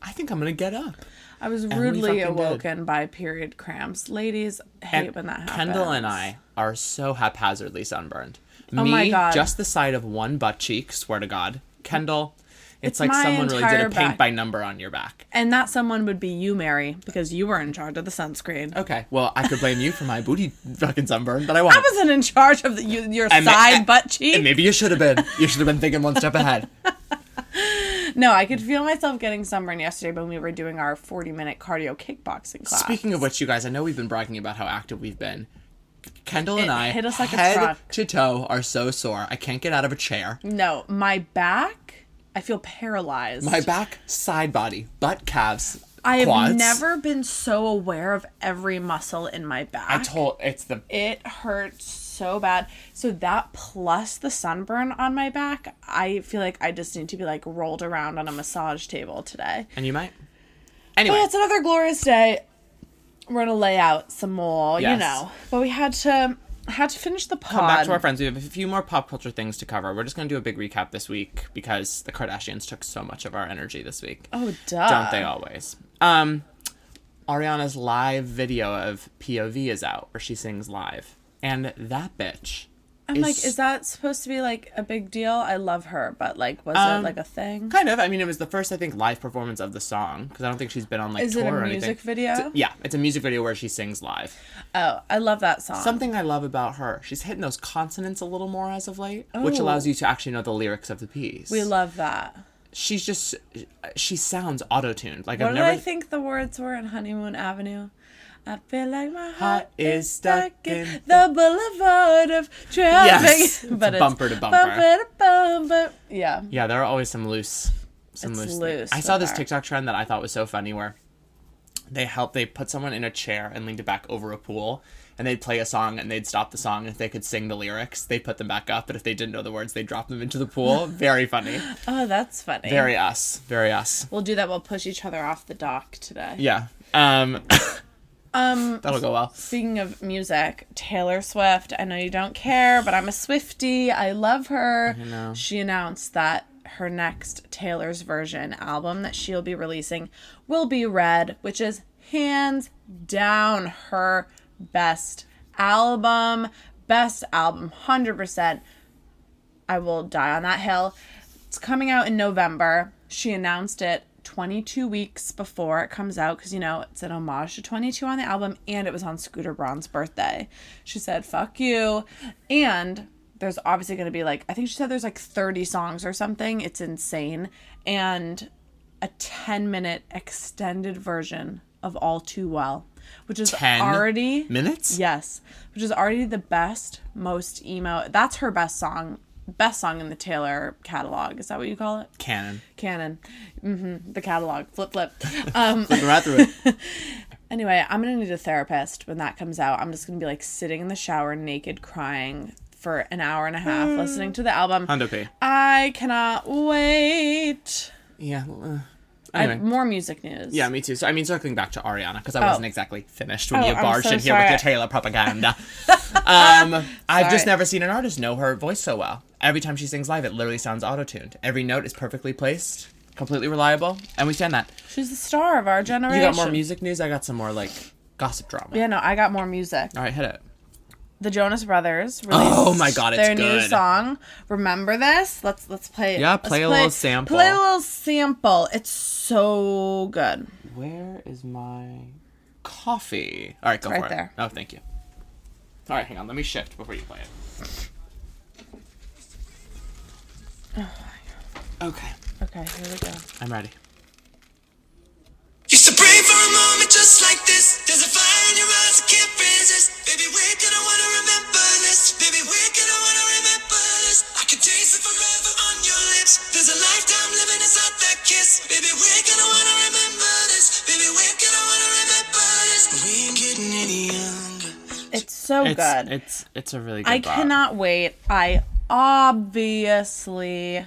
I think I'm gonna get up. I was rudely fucking did. awoken by period cramps. Ladies hate And when that happens. Kendall and I are so haphazardly sunburned. Oh Me, my God. just the side of one butt cheek. Swear to God, Kendall. It's, It's like someone really did a paint back. by number on your back. And that someone would be you, Mary, because you were in charge of the sunscreen. Okay, well I could blame you for my booty fucking sunburn, but I won't. I wasn't in charge of the, you, your And side butt cheek. And maybe you should have been. You should have been thinking one step ahead. no, I could feel myself getting sunburned yesterday when we were doing our 40 minute cardio kickboxing class. Speaking of which, you guys, I know we've been bragging about how active we've been. Kendall and It I, hit us like a head truck. to toe, are so sore. I can't get out of a chair. No, my back, I feel paralyzed. My back, side body, butt, calves, I have quads. never been so aware of every muscle in my back. I told it's the it hurts so bad. So that plus the sunburn on my back, I feel like I just need to be like rolled around on a massage table today. and you might. But Anyway, it's another glorious day. We're gonna lay out some more, you know. But we had to had to finish the pod. come back to our friends. We have a few more pop culture things to cover. We're just gonna do a big recap this week because the Kardashians took so much of our energy this week. Oh, duh. Don't they always? Um, Ariana's live video of POV is out where she sings live, and that bitch. I'm like, is that supposed to be like a big deal? I love her, but like, was Um, it like a thing? Kind of. I mean, it was the first, I think, live performance of the song because I don't think she's been on like Is tour it a or anything. music video? It's a- yeah, it's a music video where she sings live. Oh, I love that song. Something I love about her, she's hitting those consonants a little more as of late, which Oh. allows you to actually know the lyrics of the piece. we love that. she's just, she sounds auto tuned. Like What I've did. I think the words were in Honeymoon Avenue? I feel like my heart is stuck in the boulevard of traffic. Yes, but it's bumper to bumper. Bumper to bumper. Yeah. Yeah, there are always some loose, some It's loose. loose I saw this. TikTok trend that I thought was so funny where they help they put someone in a chair and leaned it back over a pool and they'd play a song and they'd stop the song and if they could sing the lyrics they'd put them back up but if they didn't know the words they'd drop them into the pool very funny Oh, that's funny. very us very us We'll do that. We'll push each other off the dock today. yeah um Um, that'll go well speaking of music, Taylor Swift. I know you don't care, but I'm a Swiftie. I love her. I know. She announced that her next Taylor's version album that she'll be releasing will be Red, which is hands down her best album. Best album, 100%. I will die on that hill. It's coming out in November. She announced it 22 weeks before it comes out because, you know, it's an homage to 22 on the album and it was on Scooter Braun's birthday. She said, fuck you. And there's obviously going to be like, I think she said there's like 30 songs or something. It's insane. And a 10 minute extended version of All Too Well, which is 10 already. minutes Yes, which is already the best, most emo. That's her best song, best song in the Taylor catalog. Is that what you call it? canon Canon. hmm The catalog. Flip, flip. Um, Flipping right through it anyway, I'm gonna need a therapist when that comes out. I'm just gonna be like sitting in the shower, naked, crying for an hour and a half, listening to the album. Hondo P. I cannot wait. yeah uh, I have more music news. yeah, me too. So I mean, circling back to Ariana because I wasn't exactly finished when Oh, you I'm barged so in here with sorry. your Taylor propaganda. um, I've just Sorry. never seen an artist know her voice so well. Every time she sings live, it literally sounds auto tuned. Every note is perfectly placed, completely reliable, and we stand that. She's the star of our generation. You got more music news. I got some more like gossip drama. Yeah, no, I got more music. All right, hit it. The Jonas Brothers oh released Oh my God, it's their new song. Remember this? Let's let's play. Yeah, play a little sample. Play a little sample. It's so good. Where is my coffee? All right, go Right for there. it. Oh, thank you. All right, hang on. Let me shift before you play it. Oh, okay, Okay, here we go. I'm ready. Used to pray for a moment just like this. There's a fire in your eyes I can't resist. Baby, where can I wanna remember this? Baby, where can I wanna remember this? I can taste it forever on your lips. There's a lifetime living inside that kiss. Baby, where can I wanna remember this? Baby, where can I wanna remember this? We ain't getting any younger. It's so It's good. it's it's a really good. I bop. cannot wait. I obviously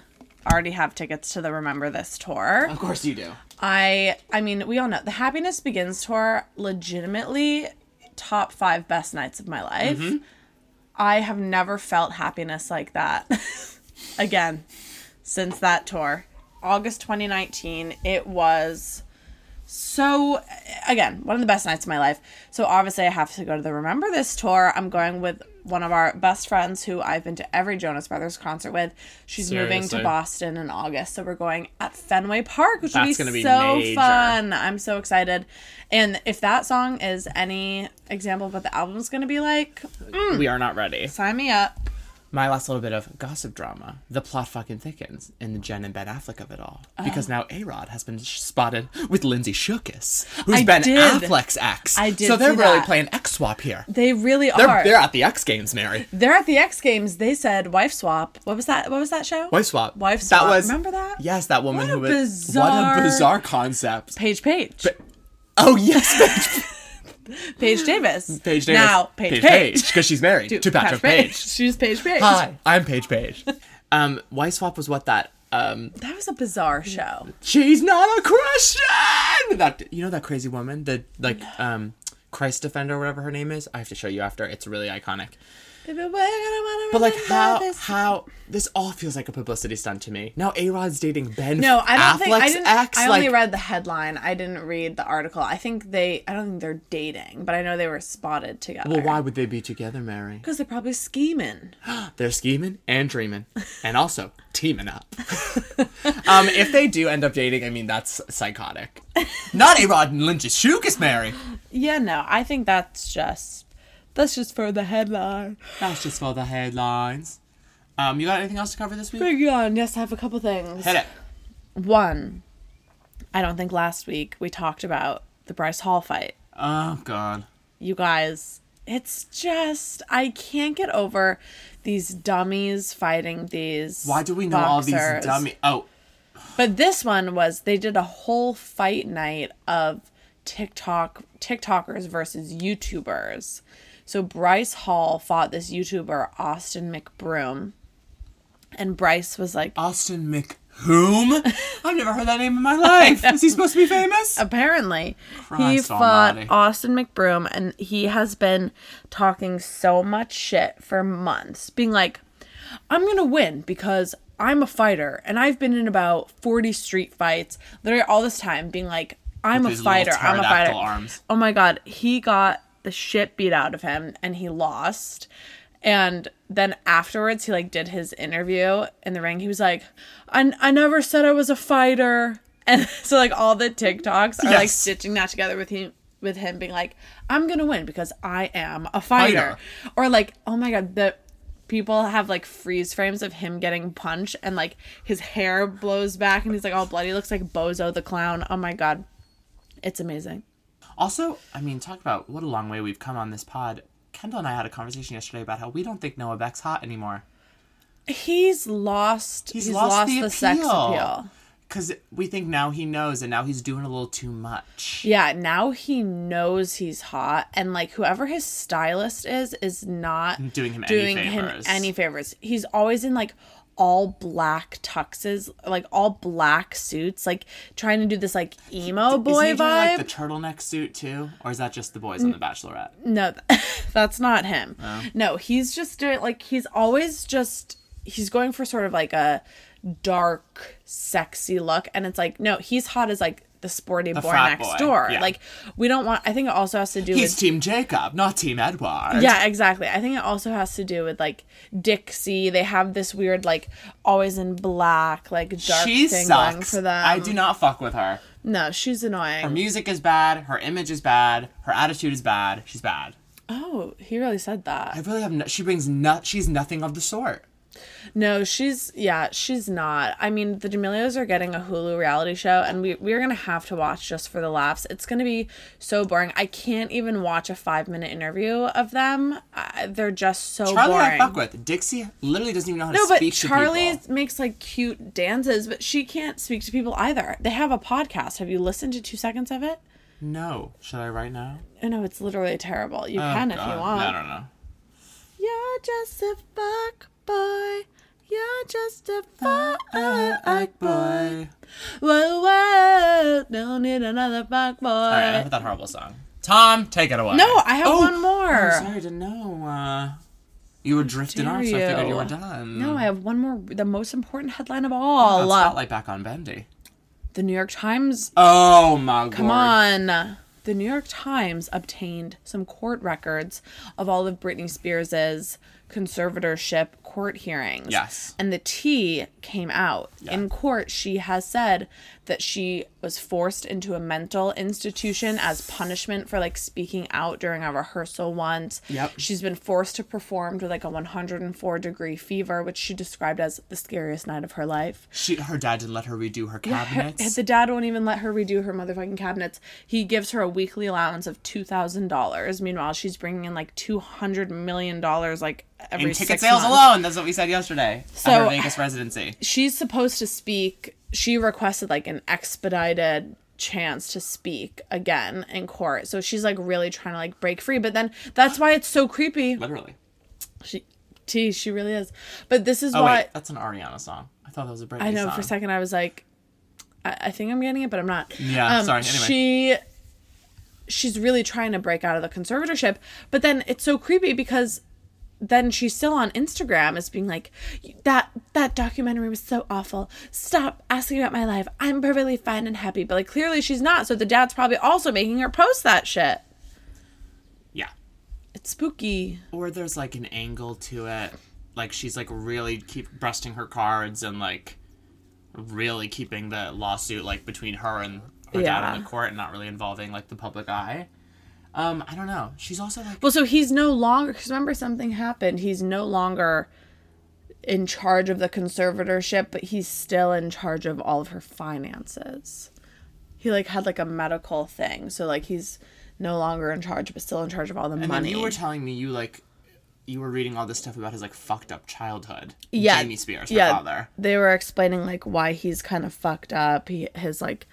already have tickets to the Remember This tour. Of course you do. I I mean, we all know the Happiness Begins tour legitimately top 5 best nights of my life. Mm-hmm. I have never felt happiness like that again since that tour. August 2019, it was so again, one of the best nights of my life. So obviously I have to go to the Remember This tour. I'm going with one of our best friends who I've been to every Jonas Brothers concert with. She's moving to Boston in August, so we're going at Fenway Park, which That's will be be so major. fun. I'm so excited. And if that song is any example of what the album's going to be like, mm, We are not ready. sign me up. My last little bit of gossip drama. The plot fucking thickens in the Jen and Ben Affleck of it all. Oh. Because now A-Rod has been sh- spotted with Lindsay Shookus, who's I Ben did. Affleck's ex. I did So they're really that. playing X-swap here. They really They're, are. they're at the X Games, Mary. They're at the X Games. They said wife swap. What was that? What was that show? Wife swap. Wife swap. That was Remember that? Yes, that woman What who a was what a bizarre concept. Page Page. Oh yes, Paige Davis. Paige Davis. Now Paige Page. because she's married to, Patrick Page. She's Paige Page. Hi, I'm Paige Page. um, Wife swap was what that um That was a bizarre show. She's not a Christian. That you know that crazy woman, the like um Christ defender, whatever her name is. I have to show you after. It's really iconic. Baby, we're gonna wanna But like how this. how this all feels like a publicity stunt to me. Now A Rod's dating Ben. No, I don't Affleck's think I didn't. ex. I only like, read the headline. I didn't read the article. I think they. I don't think they're dating, but I know they were spotted together. Well, why would they be together, Mary? Because they're probably scheming. They're scheming and dreaming, and also teaming up. um, if they do end up dating, I mean that's psychotic. Not A Rod and Lindsay Shookus, Mary. Yeah, no, I think that's just that's just for the headline. That's just for the headlines. Um, you got anything else to cover this week? Bring on. Yes, I have a couple things. Hit it. One, I don't think last week we talked about the Bryce Hall fight. Oh God. You guys, it's just I can't get over these dummies fighting these. Why do we know all these boxers. dummy? Oh, But this one was they did a whole fight night of TikTok TikTokers versus YouTubers. So Bryce Hall fought this YouTuber Austin McBroom, and Bryce was like, Austin McWhom? I've never heard that name in my life. Is he supposed to be famous? apparently he Christ fought almighty. Austin McBroom, and he has been talking so much shit for months, being like, "I'm gonna win because." I'm a fighter, and I've been in about 40 street fights, literally all this time, being like, I'm a With fighter, I'm a fighter. arms. Oh my god, he got the shit beat out of him and he lost. And then afterwards, he like did his interview in the ring. He was like, "I, I never said I was a fighter." And so like all the TikToks are like stitching that together with him with him being like, "I'm gonna win because I am a fighter," Fighter. or like, "Oh my god, the." People have like freeze frames of him getting punched and like his hair blows back and he's like all bloody. Looks like Bozo the clown. Oh my god. It's amazing. Also, I mean, talk about what a long way we've come on this pod. Kendall and I had a conversation yesterday about how we don't think Noah Beck's hot anymore. He's lost. He's, He's, lost, lost, the, the, sex appeal. Because we think now he knows, and now he's doing a little too much. Yeah, now he knows he's hot, and like whoever his stylist is is not Doing him any doing him any favors. He's always in like all black tuxes, like all black suits, like trying to do this like emo Is boy doing, vibe. like the turtleneck suit too, or is that just the boys on The Bachelorette? No, that's not him. Oh. No, he's just doing like he's always just he's going for sort of like a dark, sexy look, and it's like no, he's hot as like the sporty boy next boy, door. yeah. Like we don't want. I think it also has to do He's with Team Jacob, not Team Edward. yeah, exactly. I think it also has to do with like Dixie. They have this weird like always in black like dark she thing going sucks. for them. I do not fuck with her. No, she's annoying. Her music is bad. Her image is bad. Her attitude is bad. She's bad. oh, he really said that. I really have. No, she brings not. She's nothing of the sort. No, she's yeah, she's not. I mean, the D'Amelios are getting a Hulu reality show, and we we're gonna have to watch just for the laughs. It's gonna be so boring. I can't even watch a five minute interview of them. Uh, they're just so Charlie, boring. I fuck with. Dixie literally doesn't even know how to no, but speak to Charlie people. makes like cute dances, but she can't speak to people either. They have a podcast. Have you listened to two seconds of it? No, should I right now? Oh, no, it's literally terrible. You Oh, can if you want. I don't know. You're just a fuck boy. You're just a fuck boy. Whoa, whoa, don't need another fuck boy. All right, enough with that horrible song. Tom, take it away. No, I have Oh, one more. Oh, sorry to know. Uh, You were drifting off, so I figured you were done. No, I have one more. The most important headline of Oh, all. spotlight back on Bendy. the New York Times. Oh my god! Come on. The New York Times obtained some court records of all of Britney Spears's conservatorship court hearings. Yes. And the tea came out. In court, she has said that she was forced into a mental institution as punishment for like speaking out during a rehearsal once. Yep. She's been forced to perform with like a 104 degree fever, which she described as the scariest night of her life. She, her dad didn't let her redo her Her- cabinets. the dad won't even let her redo her motherfucking cabinets. He gives her a weekly allowance of two thousand dollars. Meanwhile, she's bringing in like two hundred million dollars like every in ticket sales months. alone. That's what we said yesterday at So- her Vegas uh, residency. She's supposed to speak. She requested like an expedited chance to speak again in court. So she's like really trying to like break free. But then that's why it's so creepy. Literally. She, T, she really is. But this is Oh why wait, that's an Ariana song. I thought that was a Britney I know song. for a second I was like, I, I think I'm getting it, but I'm not. Yeah, Um, sorry, anyway. She she's really trying to break out of the conservatorship, but then it's so creepy because then she's still on Instagram as being like that that documentary was so awful. Stop asking about my life. I'm perfectly fine and happy. But like clearly she's not. So the dad's probably also making her post that shit. Yeah. It's spooky. Or there's like an angle to it. Like she's like really keep breasting her cards and like really keeping the lawsuit like between her and her dad in the court and not really involving like the public eye. Um, I don't know. She's also like Well, so he's no longer because remember something happened. He's no longer in charge of the conservatorship, but he's still in charge of all of her finances. He like had like a medical thing, so like he's no longer in charge, but still in charge of all the and money. you were telling me you like you were reading all this stuff about his like fucked up childhood. yeah, Jamie Spears, her yeah, father. They were explaining like why he's kind of fucked up. He his like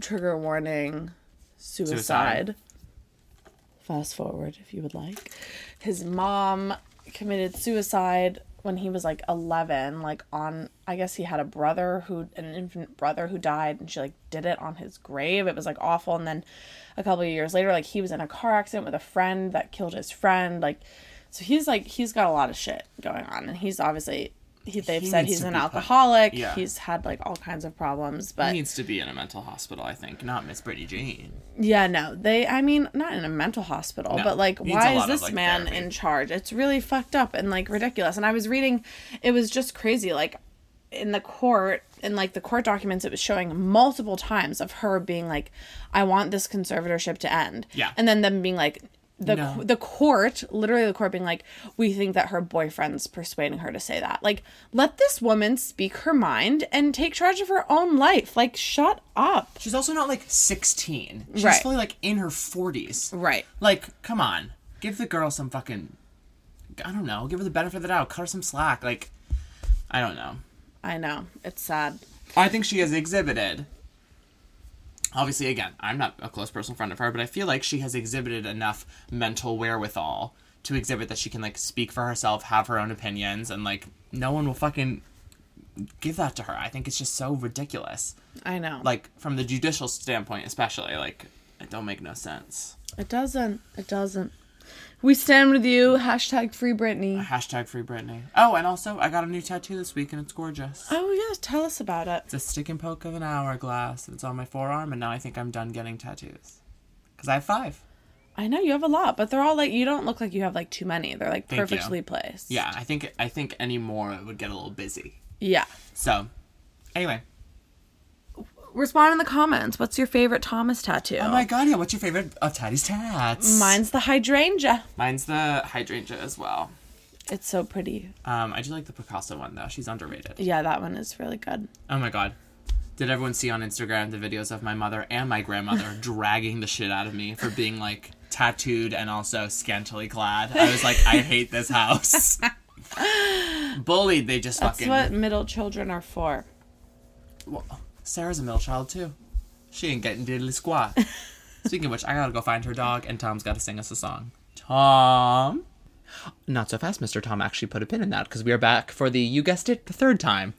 trigger warning, suicide. Suicide. Fast forward if you would like. His mom committed suicide when he was like 11 like on i guess he had a brother who an infant brother who died and she like did it on his grave. It was like awful. And then a couple of years later like he was in a car accident with a friend that killed his friend like so he's like he's got a lot of shit going on. And he's obviously he, they've He said he's an alcoholic yeah. he's had like all kinds of problems but He needs to be in a mental hospital, I think, not Miss Britney Jean. yeah, no, they. I mean, not in a mental hospital, No, but like, why is lot of, this like, man therapy. in charge? It's really fucked up and like ridiculous. And I was reading, it was just crazy. Like in the court, in like the court documents, it was showing multiple times of her being like, "I want this conservatorship to end." Yeah. and then them being like. The, No. the court, literally the court being like, we think that her boyfriend's persuading her to say that. Like, let this woman speak her mind and take charge of her own life. Like, shut up. She's also not like 16. She's Right. fully like in her 40s. Right. Like, come on. Give the girl some fucking. I don't know. Give her the benefit of the doubt. Cut her some slack. Like, I don't know. I know. It's sad. I think she has exhibited. Obviously, again, I'm not a close personal friend of her, but I feel like she has exhibited enough mental wherewithal to exhibit that she can like speak for herself, have her own opinions, and like no one will fucking give that to her. I think it's just so ridiculous. I know. Like from the judicial standpoint, especially, like it don't make no sense. It doesn't. It doesn't. We stand with you. Hashtag free Britney. Hashtag free Britney. Oh, and also I got a new tattoo this week and it's gorgeous. Oh yeah, tell us about it. It's a stick and poke of an hourglass. and It's on my forearm, and now I think I'm done getting tattoos. Cause I have five. I know you have a lot, but they're all like you don't look like you have like too many. They're like Thank you. perfectly placed. Yeah, I think I think any more it would get a little busy. Yeah. So, anyway. Respond in the comments. What's your favorite Thomas tattoo? Oh my god, yeah. What's your favorite of Taddy's tats? Mine's the hydrangea. Mine's the hydrangea as well. It's so pretty. Um, I do like the Picasso one though. She's underrated. Yeah, that one is really good. Oh my god. Did everyone see on Instagram the videos of my mother and my grandmother dragging the shit out of me for being like tattooed and also scantily clad? I was like, I hate this house. Bullied, they just fucking. That's what middle children are for. Well, Sarah's a middle child too. She ain't getting diddly squat. Speaking of which, I gotta go find her dog, and Tom's gotta sing us a song. Tom. Not so fast, Mr. Tom actually put a pin in that because we are back for the, you guessed it, the third time.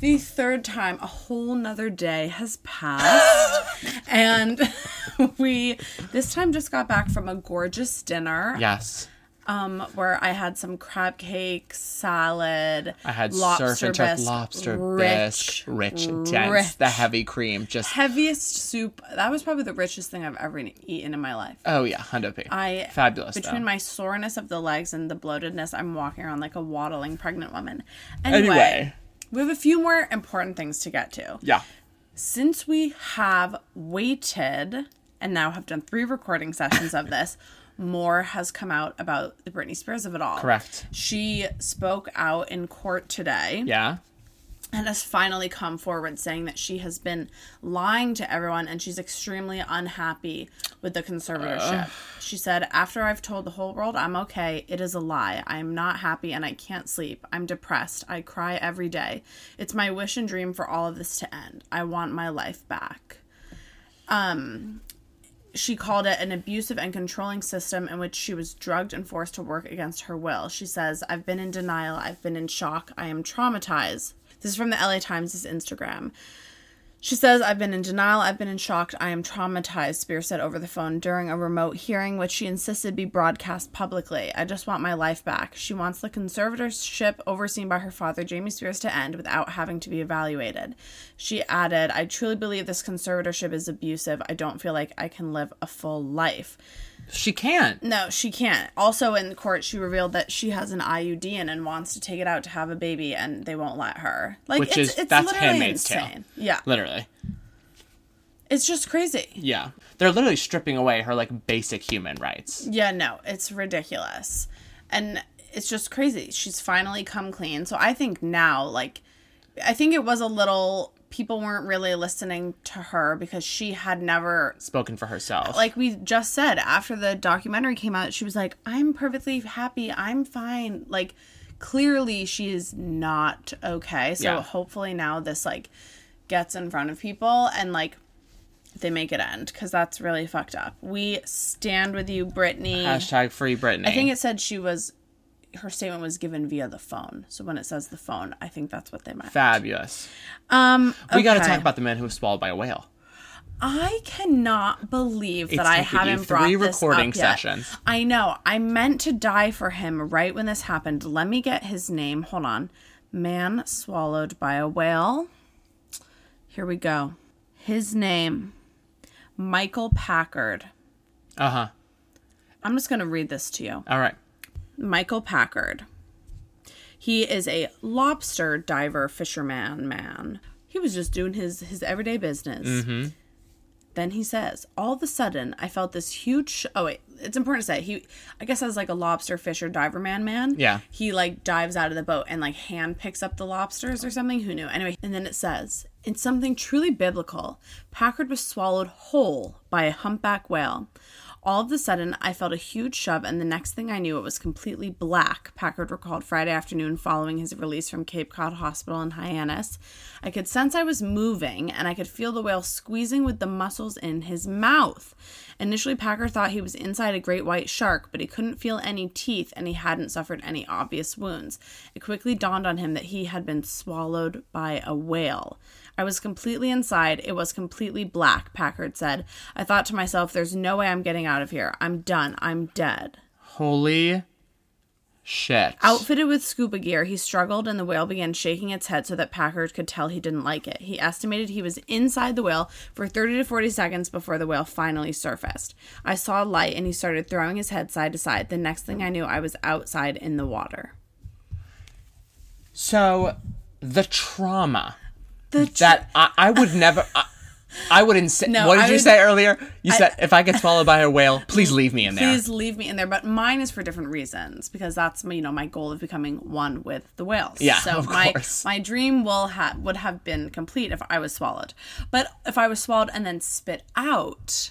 The third time, a whole nother day has passed. and we this time just got back from a gorgeous dinner Yes. Um, where I had some crab cake, salad. I had lobster surf and turf bisque, lobster rich, bisque, rich, intense, rich. the heavy cream, just heaviest soup. That was probably the richest thing I've ever eaten in my life. oh yeah, hundo p. I fabulous. Between though. my soreness of the legs and the bloatedness, I'm walking around like a waddling pregnant woman. Anyway, Anyway. we have a few more important things to get to. yeah, Since we have waited and now have done three recording sessions of this, more has come out about the Britney Spears of it all. correct. She spoke out in court today Yeah, and has finally come forward saying that she has been lying to everyone and she's extremely unhappy with the conservatorship. She said, After I've told the whole world I'm okay, it is a lie. I am not happy and I can't sleep. I'm depressed. I cry every day. It's my wish and dream for all of this to end. I want my life back. Um, she called it an abusive and controlling system in which she was drugged and forced to work against her will. She says, I've been in denial, I've been in shock, I am traumatized. This is from the LA Times' Instagram. She says, I've been in denial, I've been in shock, I am traumatized, Spears said over the phone during a remote hearing, which she insisted be broadcast publicly. I just want my life back. She wants the conservatorship overseen by her father, Jamie Spears, to end without having to be evaluated. She added, I truly believe this conservatorship is abusive. I don't feel like I can live a full life. She can't. No, she can't. Also, in court, she revealed that she has an IUD in and wants to take it out to have a baby, and they won't let her. Like, Which it's, is- it's that's literally Handmaid's Tale. insane. Yeah, Literally, it's just crazy. yeah. They're literally stripping away her like basic human rights. Yeah, no, it's ridiculous. And it's just crazy. She's finally come clean. So I think now, like, I think it was a little, people weren't really listening to her because she had never, Spoken for herself. like we just said, after the documentary came out, she was like, I'm perfectly happy. I'm fine. Like, clearly she is not okay. So Yeah. hopefully now this, like, gets in front of people and, like, they make it end because that's really fucked up. We stand with you, Britney. hashtag free Britney. I think it said she was her statement was given via the phone. So when it says the phone, I think that's what they meant. fabulous. Um We got to talk about the man who was swallowed by a whale. I cannot believe that It's I haven't brought three this recording up yet. sessions. I know. I meant to die for him right when this happened. Let me get his name. Hold on. Man swallowed by a whale. Here we go. His name, Michael Packard. Uh huh. I'm just going to read this to you. All right. Michael Packard. He is a lobster diver fisherman man. He was just doing his his everyday business. Mm-hmm. Then he says, all of a sudden, I felt this huge. Sh- oh wait, it's important to say he. I guess as like a lobster fisher diver man man. Yeah. He like dives out of the boat and like hand picks up the lobsters or something. Who knew? Anyway, and then it says, in something truly biblical, Packard was swallowed whole by a humpback whale. All of a sudden, I felt a huge shove, and the next thing I knew, it was completely black. Packard recalled Friday afternoon following his release from Cape Cod Hospital in Hyannis. I could sense I was moving, and I could feel the whale squeezing with the muscles in his mouth. Initially, Packard thought he was inside a great white shark, but he couldn't feel any teeth, and he hadn't suffered any obvious wounds. It quickly dawned on him that he had been swallowed by a whale. I was completely inside. It was completely black, Packard said. I thought to myself, there's no way I'm getting out of here. I'm done. I'm dead. Holy shit. Outfitted with scuba gear, he struggled and the whale began shaking its head so that Packard could tell he didn't like it. He estimated he was inside the whale for 30 to 40 seconds before the whale finally surfaced. I saw light and he started throwing his head side to side. The next thing I knew, I was outside in the water. So, the trauma The tr- that I, I would never. I, I would insist. No, what did I you would- say earlier? You said if I get swallowed by a whale, please leave me in there. Please leave me in there. But mine is for different reasons because that's my, you know my goal of becoming one with the whales. Yeah, So of my course. my dream will have would have been complete if I was swallowed. But if I was swallowed and then spit out,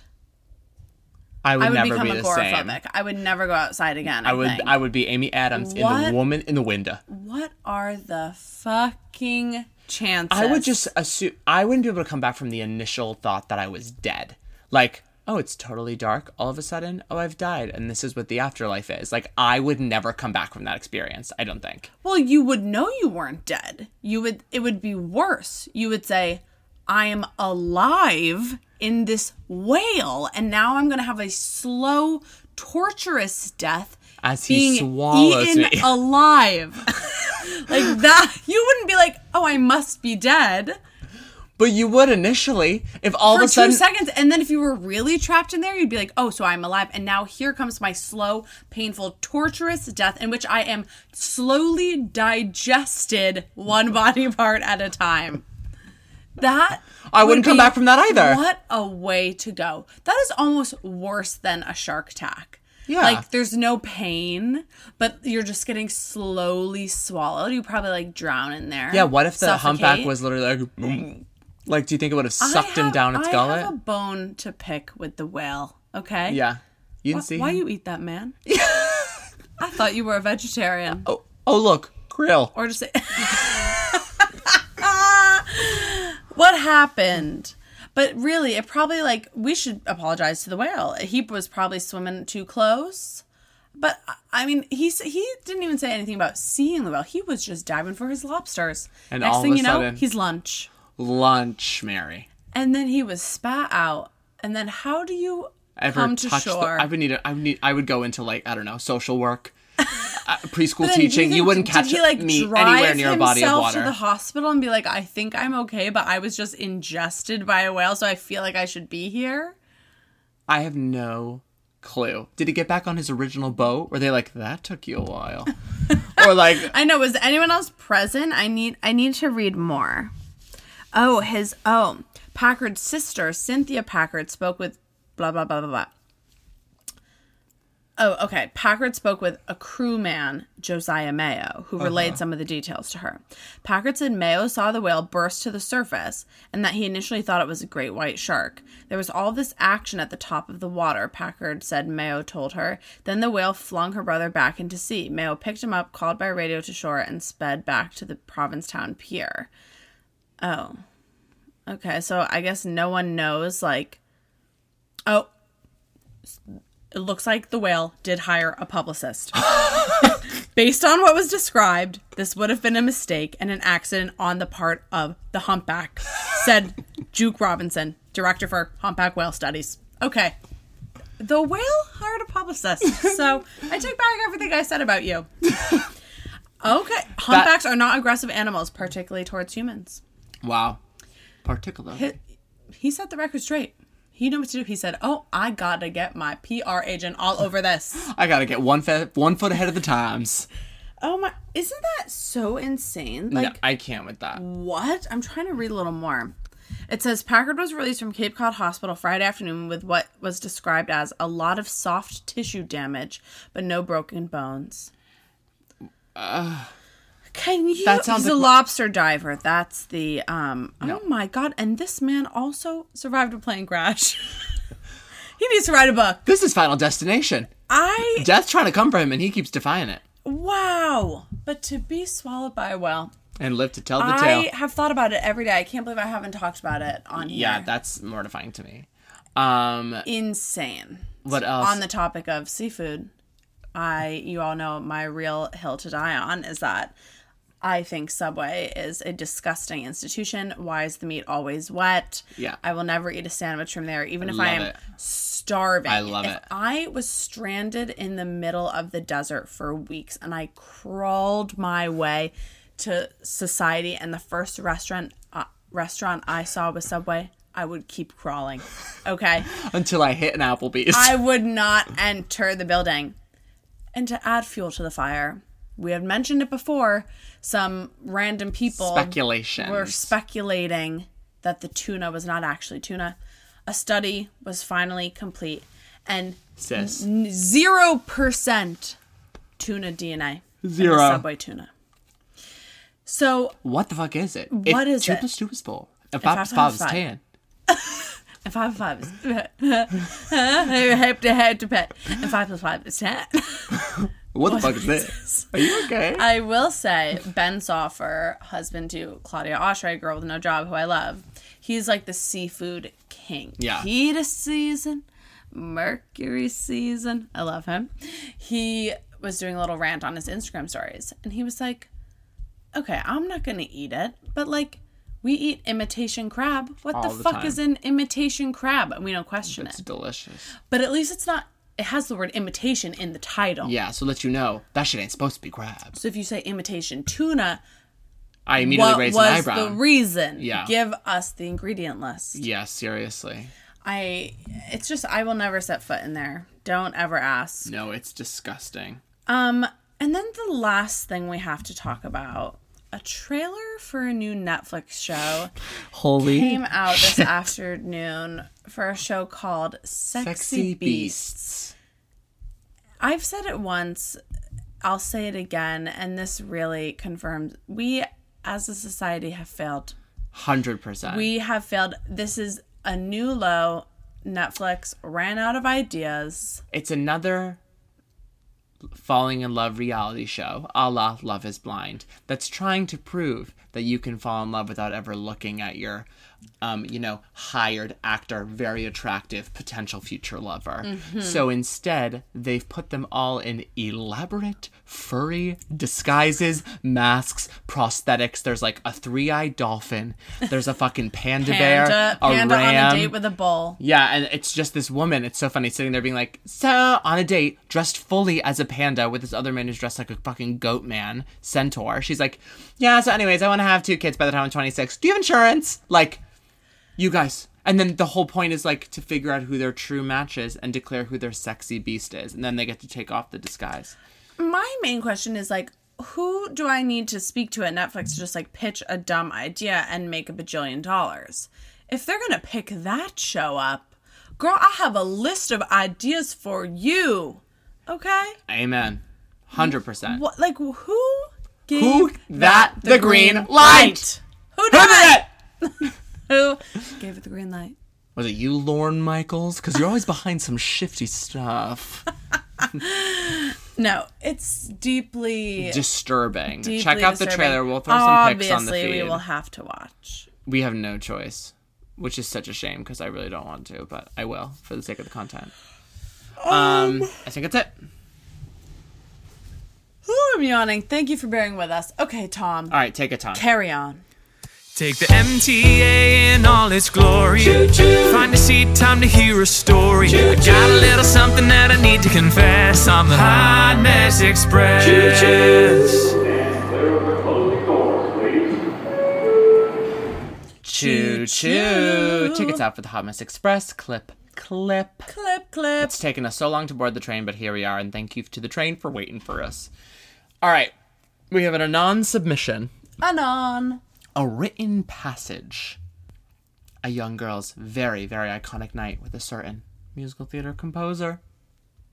I would, I would never become be the agoraphobic. same. I would never go outside again. I, I would. think. I would be Amy Adams in the Woman in the Window. what are the fucking chances? I would just assume I wouldn't be able to come back from the initial thought that I was dead. Like, oh, it's totally dark. All of a sudden, oh, I've died, and this is what the afterlife is. Like, I would never come back from that experience. I don't think. Well, you would know you weren't dead. You would it would be worse. You would say, I am alive in this whale, and now I'm gonna have a slow, torturous death As he being swallows eaten me. alive. like that, you wouldn't be like, "Oh, I must be dead." But you would initially, if all for of a sudden two seconds. And then if you were really trapped in there, you'd be like, oh, so I'm alive. And now here comes my slow, painful, torturous death in which I am slowly digested one body part at a time. That I wouldn't would come be- back from that either. What a way to go. That is almost worse than a shark attack. Yeah. Like there's no pain, but you're just getting slowly swallowed. You probably like drown in there. Yeah, what if the humpback was literally like, "Mm." like, do you think it would have I sucked him down its I gullet? have a bone to pick with the whale. Okay. Yeah. You didn't Wh- see Why him? you eat that man? I thought you were a vegetarian. Oh, oh, look, krill. Or just say What happened? But really, it probably like we should apologize to the whale. He was probably swimming too close. But I mean, he he didn't even say anything about seeing the whale. He was just diving for his lobsters. And Next all of thing a you know, sudden- he's lunch. Lunch, Mary. And then he was spat out. And then how do you Ever come to touched the, shore? I would need. A, I would need. I would go into like I don't know social work, uh, preschool teaching. You, think- wouldn't catch he, like, me anywhere near a body of himself water. to the hospital and be like, I think I'm okay, but I was just ingested by a whale, so I feel like I should be here. I have no clue. Did he get back on his original boat? Were they like that took you a while, or like I know. Was anyone else present? I need. I need to read more. Oh, his. Oh, Packard's sister, Cynthia Packard, spoke with. Blah blah blah blah blah. Oh, okay. Packard spoke with a crewman, Josiah Mayo, who uh-huh. relayed some of the details to her. Packard said Mayo saw the whale burst to the surface and that he initially thought it was a great white shark. There was all this action at the top of the water, Packard said Mayo told her. Then the whale flung her brother back into sea. Mayo picked him up, called by radio to shore, and sped back to the Provincetown pier. Oh. Okay, so I guess no one knows, like. Oh, it looks like the whale did hire a publicist. Based on what was described, this would have been a mistake and an accident on the part of the humpback, said Jooke Robinson, director for humpback whale studies. Okay. The whale hired a publicist. So I take back everything I said about you. Okay. Humpbacks are not aggressive animals, particularly towards humans. wow, particular. He, he set the record straight. He knew what to do. He said, "Oh, I gotta get my PR agent all over this." I gotta get one fe- one foot ahead of the times. Oh my! Isn't that so insane? no, Like I can't with that. what? I'm trying to read a little more. It says Packard was released from Cape Cod Hospital Friday afternoon with what was described as a lot of soft tissue damage, but no broken bones. Can you? That sounds He's a like- lobster diver. That's the um. Oh my god! And this man also survived a plane crash. he needs to write a book. This is Final Destination. I Death's trying to come for him, and he keeps defying it wow. But to be swallowed by a whale, and live to tell the I tale. I have thought about it every day. I can't believe I haven't talked about it on here. Yeah, that's mortifying to me. Um, insane. what else? On the topic of seafood, I you all know my real hill to die on is that I think Subway is a disgusting institution. Why is the meat always wet? Yeah. I will never eat a sandwich from there, even if love I am it. starving. I love if it. I was stranded in the middle of the desert for weeks and I crawled my way to society and the first restaurant uh, restaurant I saw was Subway, I would keep crawling. Okay? Until I hit an Applebee's. I would not enter the building. And to add fuel to the fire, we had mentioned it before. Some random people Speculations. were speculating that the tuna was not actually tuna. A study was finally complete, and Sis. zero percent tuna DNA. in the Zero. Subway tuna. So What the fuck is it? What if is two it? plus two is four. And five five plus five is five. ten. and five plus five is head to head to pet, and five plus five is ten. What the fuck is this? Are you okay? I will say Ben Soffer, husband to Claudia Oshry, girl with no job, who I love. He's like the seafood king. Yeah. Heat season, Mercury season. I love him. He was doing a little rant on his Instagram stories, and he was like, "Okay, I'm not gonna eat it, but like." We eat imitation crab. What the the fuck time. is an imitation crab? And we don't question it's it. It's delicious. But at least it's not it has the word imitation in the title. Yeah, so let you know that shit ain't supposed to be crabs. So if you say imitation tuna, I immediately what raised was an eyebrow. the reason? Yeah. Give us the ingredient list. yeah, seriously. I it's just I will never set foot in there. Don't ever ask. No, it's disgusting. Um and then the last thing we have to talk about a trailer for a new Netflix show Holy came out this afternoon for a show called Sexy, sexy Beasts. beasts. I've said it once, I'll say it again, and this really confirms we as a society have failed. Hundred percent. We have failed. This is a new low. Netflix ran out of ideas. It's another falling in love reality show, a la Love is Blind, that's trying to prove that you can fall in love without ever looking at your, um, you know, hired actor, very attractive potential future lover. So instead, they've put them all in elaborate, furry disguises, masks, prosthetics. There's like a three eyed dolphin, there's a fucking panda, bear, Panda, a panda ram. on a date with a bull. Yeah, and it's just this woman. It's so funny sitting there being like, so on a date, dressed fully as a panda with this other man who's dressed like a fucking goat man, centaur. She's like, yeah, so anyways, I want to have two kids by the time I'm 26. Do you have insurance? Like, you guys. And then the whole point is like to figure out who their true match is and declare who their sexy beast is. And then they get to take off the disguise. My main question is like, who do I need to speak to at Netflix to just like pitch a dumb idea and make a bajillion dollars? If they're gonna pick that show up, girl, I have a list of ideas for you. Okay? Amen. 100%. What like who gave Who that the green light? Who Who did did it? Who gave it the green light? Was it you, Lorne Michaels? Because you're always behind some shifty stuff. No, it's deeply disturbing. deeply Check out the trailer. We'll throw some pics on the Obviously, feed. we will have to watch. We have no choice, which is such a shame because I really don't want to, but I will for the sake of the content. Um, I think that's it. Ooh, I'm yawning. Thank you for bearing with us. Okay, Tom, All right, take it, Tom. carry on. Take the MTA in all its glory. Choo-choo. Find a seat, time to hear a story. I got a little something that I need to confess. I'm the Hot Mess Express. Choo choo. Tickets out for the Hot Mess Express. Clip, clip. Clip, clip. It's taken us so long to board the train, but here we are, and thank you to the train for waiting for us. All right, we have an Anon submission. Anon. A written passage. A young girl's very, very iconic night with a certain musical theater composer.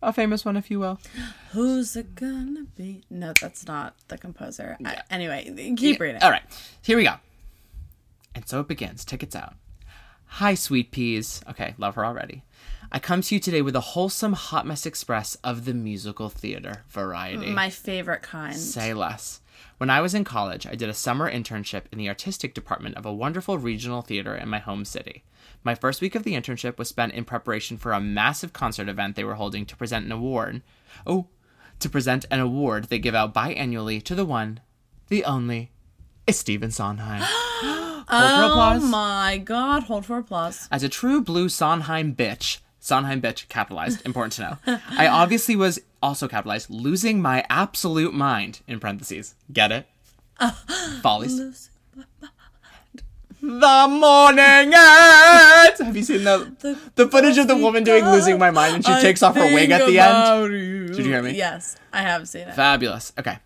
A famous one, if you will. Who's it gonna be? No, that's not the composer. I- anyway, keep reading. All right, here we go. And so it begins. Tickets out. Hi, sweet peas. Okay, love her already. I come to you today with a wholesome hot mess express of the musical theater variety. My favorite kind. Say less. When I was in college, I did a summer internship in the artistic department of a wonderful regional theater in my home city. My first week of the internship was spent in preparation for a massive concert event they were holding to present an award. Oh, to present an award they give out biannually to the one, the only, is Stephen Sondheim. Hold for Oh applause. my god, hold for applause. As a true blue Sondheim bitch, Sondheim bitch capitalized, important to know. I obviously was also capitalized, losing my absolute mind in parentheses. Get it? Follies. The morning at. Have you seen the the footage of the woman doing losing my mind and she I takes off her wig at the end? you. Did you hear me? Yes, I have seen it. Fabulous. Okay.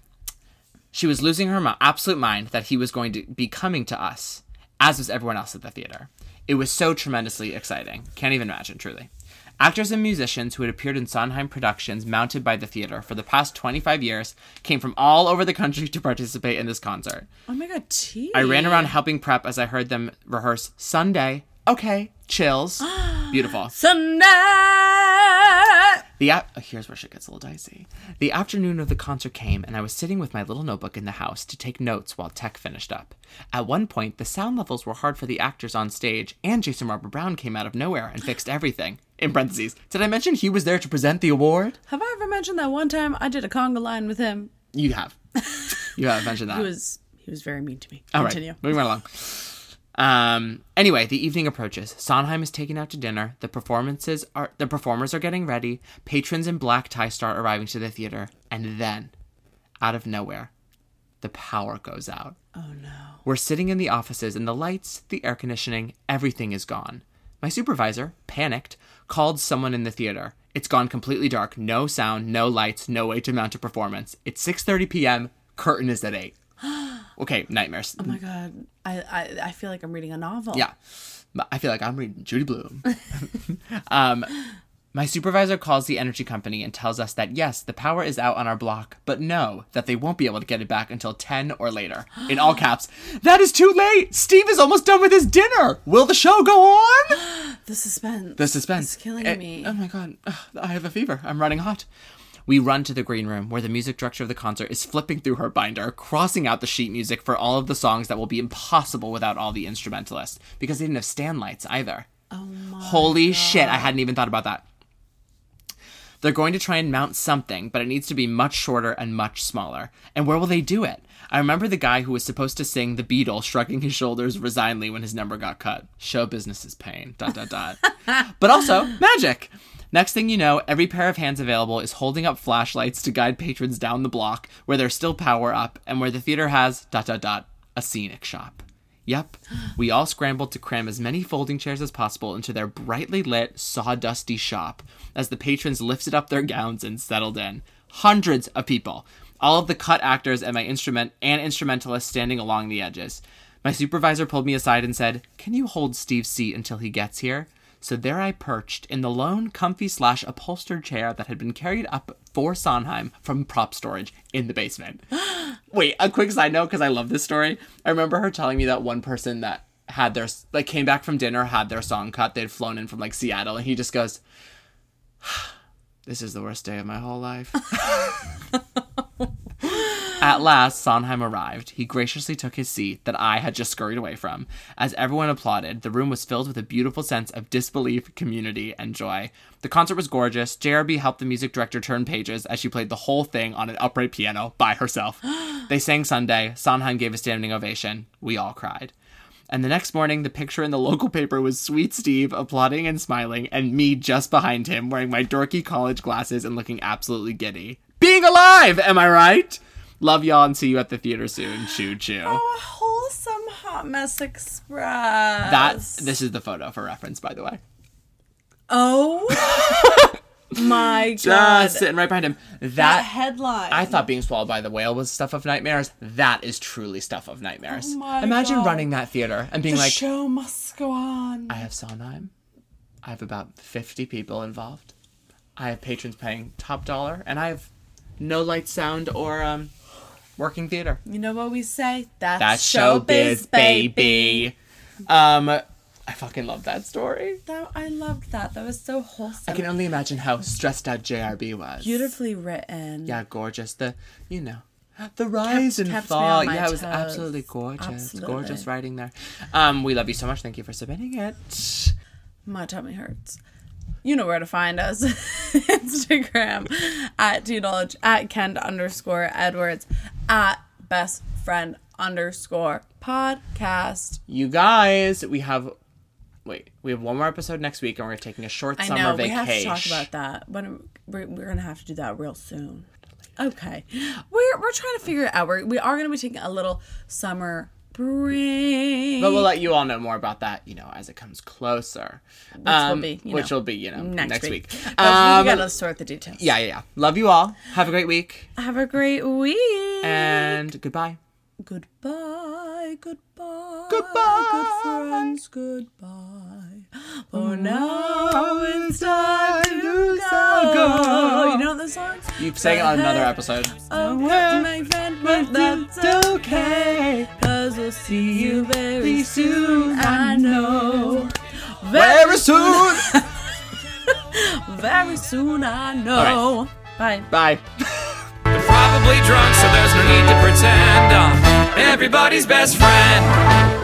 She was losing her absolute mind that he was going to be coming to us, as was everyone else at the theater. It was so tremendously exciting. Can't even imagine, truly. Actors and musicians who had appeared in Sondheim productions mounted by the theater for the past 25 years came from all over the country to participate in this concert. oh my god, tea. I ran around helping prep as I heard them rehearse Sunday. Okay, chills. Beautiful. Sunday. The ap- oh, here's where shit gets a little dicey. The afternoon of the concert came, and I was sitting with my little notebook in the house to take notes while tech finished up. At one point, the sound levels were hard for the actors on stage, and Jason Robert Brown came out of nowhere and fixed everything. In parentheses, did I mention he was there to present the award? Have I ever mentioned that one time I did a conga line with him? You have. You have mentioned that. He was he was very mean to me. All right, Continue. moving right along. Um. Anyway, the evening approaches. Sondheim is taken out to dinner. The performances are the performers are getting ready. Patrons in black tie start arriving to the theater, and then, out of nowhere, the power goes out. Oh no. We're sitting in the offices, and the lights, the air conditioning, everything is gone. My supervisor, panicked, called someone in the theater. It's gone completely dark. No sound, no lights, no way to mount a performance. It's 6:30 p.m. Curtain is at 8. Okay, nightmares. Oh my god. I, I I feel like I'm reading a novel. Yeah. I feel like I'm reading Judy Blume. um, my supervisor calls the energy company and tells us that yes, the power is out on our block, but no, that they won't be able to get it back until 10 or later. In all caps, that is too late! Steve is almost done with his dinner! Will the show go on? The suspense. The suspense. It's killing Eh, me. Oh my god, I have a fever. I'm running hot. We run to the green room where the music director of the concert is flipping through her binder, crossing out the sheet music for all of the songs that will be impossible without all the instrumentalists because they didn't have stand lights either. oh my Holy shit, I hadn't even thought about that. They're going to try and mount something, but it needs to be much shorter and much smaller. And where will they do it? I remember the guy who was supposed to sing The Beatles shrugging his shoulders resignedly when his number got cut. Show business is pain. Dot dot dot. but also magic. Next thing you know, every pair of hands available is holding up flashlights to guide patrons down the block where there's still power up and where the theater has dot dot dot a scenic shop. Yep. We all scrambled to cram as many folding chairs as possible into their brightly lit, sawdusty shop as the patrons lifted up their gowns and settled in. Hundreds of people. All of the cut actors and my instrument and instrumentalists standing along the edges. My supervisor pulled me aside and said, Can you hold Steve's seat until he gets here? So there I perched in the lone, comfy slash upholstered chair that had been carried up for Sondheim from prop storage in the basement. Wait, a quick side note because I love this story. I remember her telling me that one person that had their like came back from dinner had their song cut. They'd flown in from like Seattle, and he just goes, "This is the worst day of my whole life." At last, Sondheim arrived. He graciously took his seat that I had just scurried away from. As everyone applauded, the room was filled with a beautiful sense of disbelief, community, and joy. The concert was gorgeous. JRB helped the music director turn pages as she played the whole thing on an upright piano by herself. they sang Sunday. Sondheim gave a standing ovation. We all cried. And the next morning, the picture in the local paper was Sweet Steve applauding and smiling, and me just behind him wearing my dorky college glasses and looking absolutely giddy. Being alive, am I right? Love y'all and see you at the theater soon. Choo choo. Oh, wholesome hot mess express. That this is the photo for reference, by the way. Oh my god. Just sitting right behind him. that That headline. I thought being swallowed by the whale was stuff of nightmares. That is truly stuff of nightmares. Oh my Imagine God. running that theater and being the like, show must go on. I have Sondheim. I have about 50 people involved. I have patrons paying top dollar, and I have no light, sound, or um, working theater. You know what we say? That's, That's showbiz, showbiz, baby. Um, I fucking love that story. That, I loved that. That was so wholesome. I can only imagine how stressed out JRB was. Beautifully written. Yeah, gorgeous. The you know. The rise and kept fall. Yeah, it was toes. absolutely gorgeous. Absolutely. Gorgeous writing there. Um, we love you so much. Thank you for submitting it. My tummy hurts. You know where to find us. Instagram at Knowledge, at Kent underscore Edwards, at best friend underscore podcast. You guys, we have wait, we have one more episode next week, and we're taking a short I summer know we vacation. have to talk about that. When we're, we're gonna have to do that real soon. Okay, we're we're trying to figure it out. We're, we are gonna be taking a little summer break. But we'll let you all know more about that, you know, as it comes closer. Which will be, you which know, will be, you know, next, next, week. week. Um, we gotta sort the details. yeah, yeah, yeah. Love you all. Have a great week, Have a great week. and goodbye. Goodbye, goodbye, Goodbye. good friends, goodbye. For now it's time to go. You know the song? You sang it on another episode. Oh, we have to make friends, but that's okay. Cause we'll see you very soon, I know. Very soon. Very soon, I know. Bye. Bye. They're probably drunk, so there's no need to pretend I'm everybody's best friend.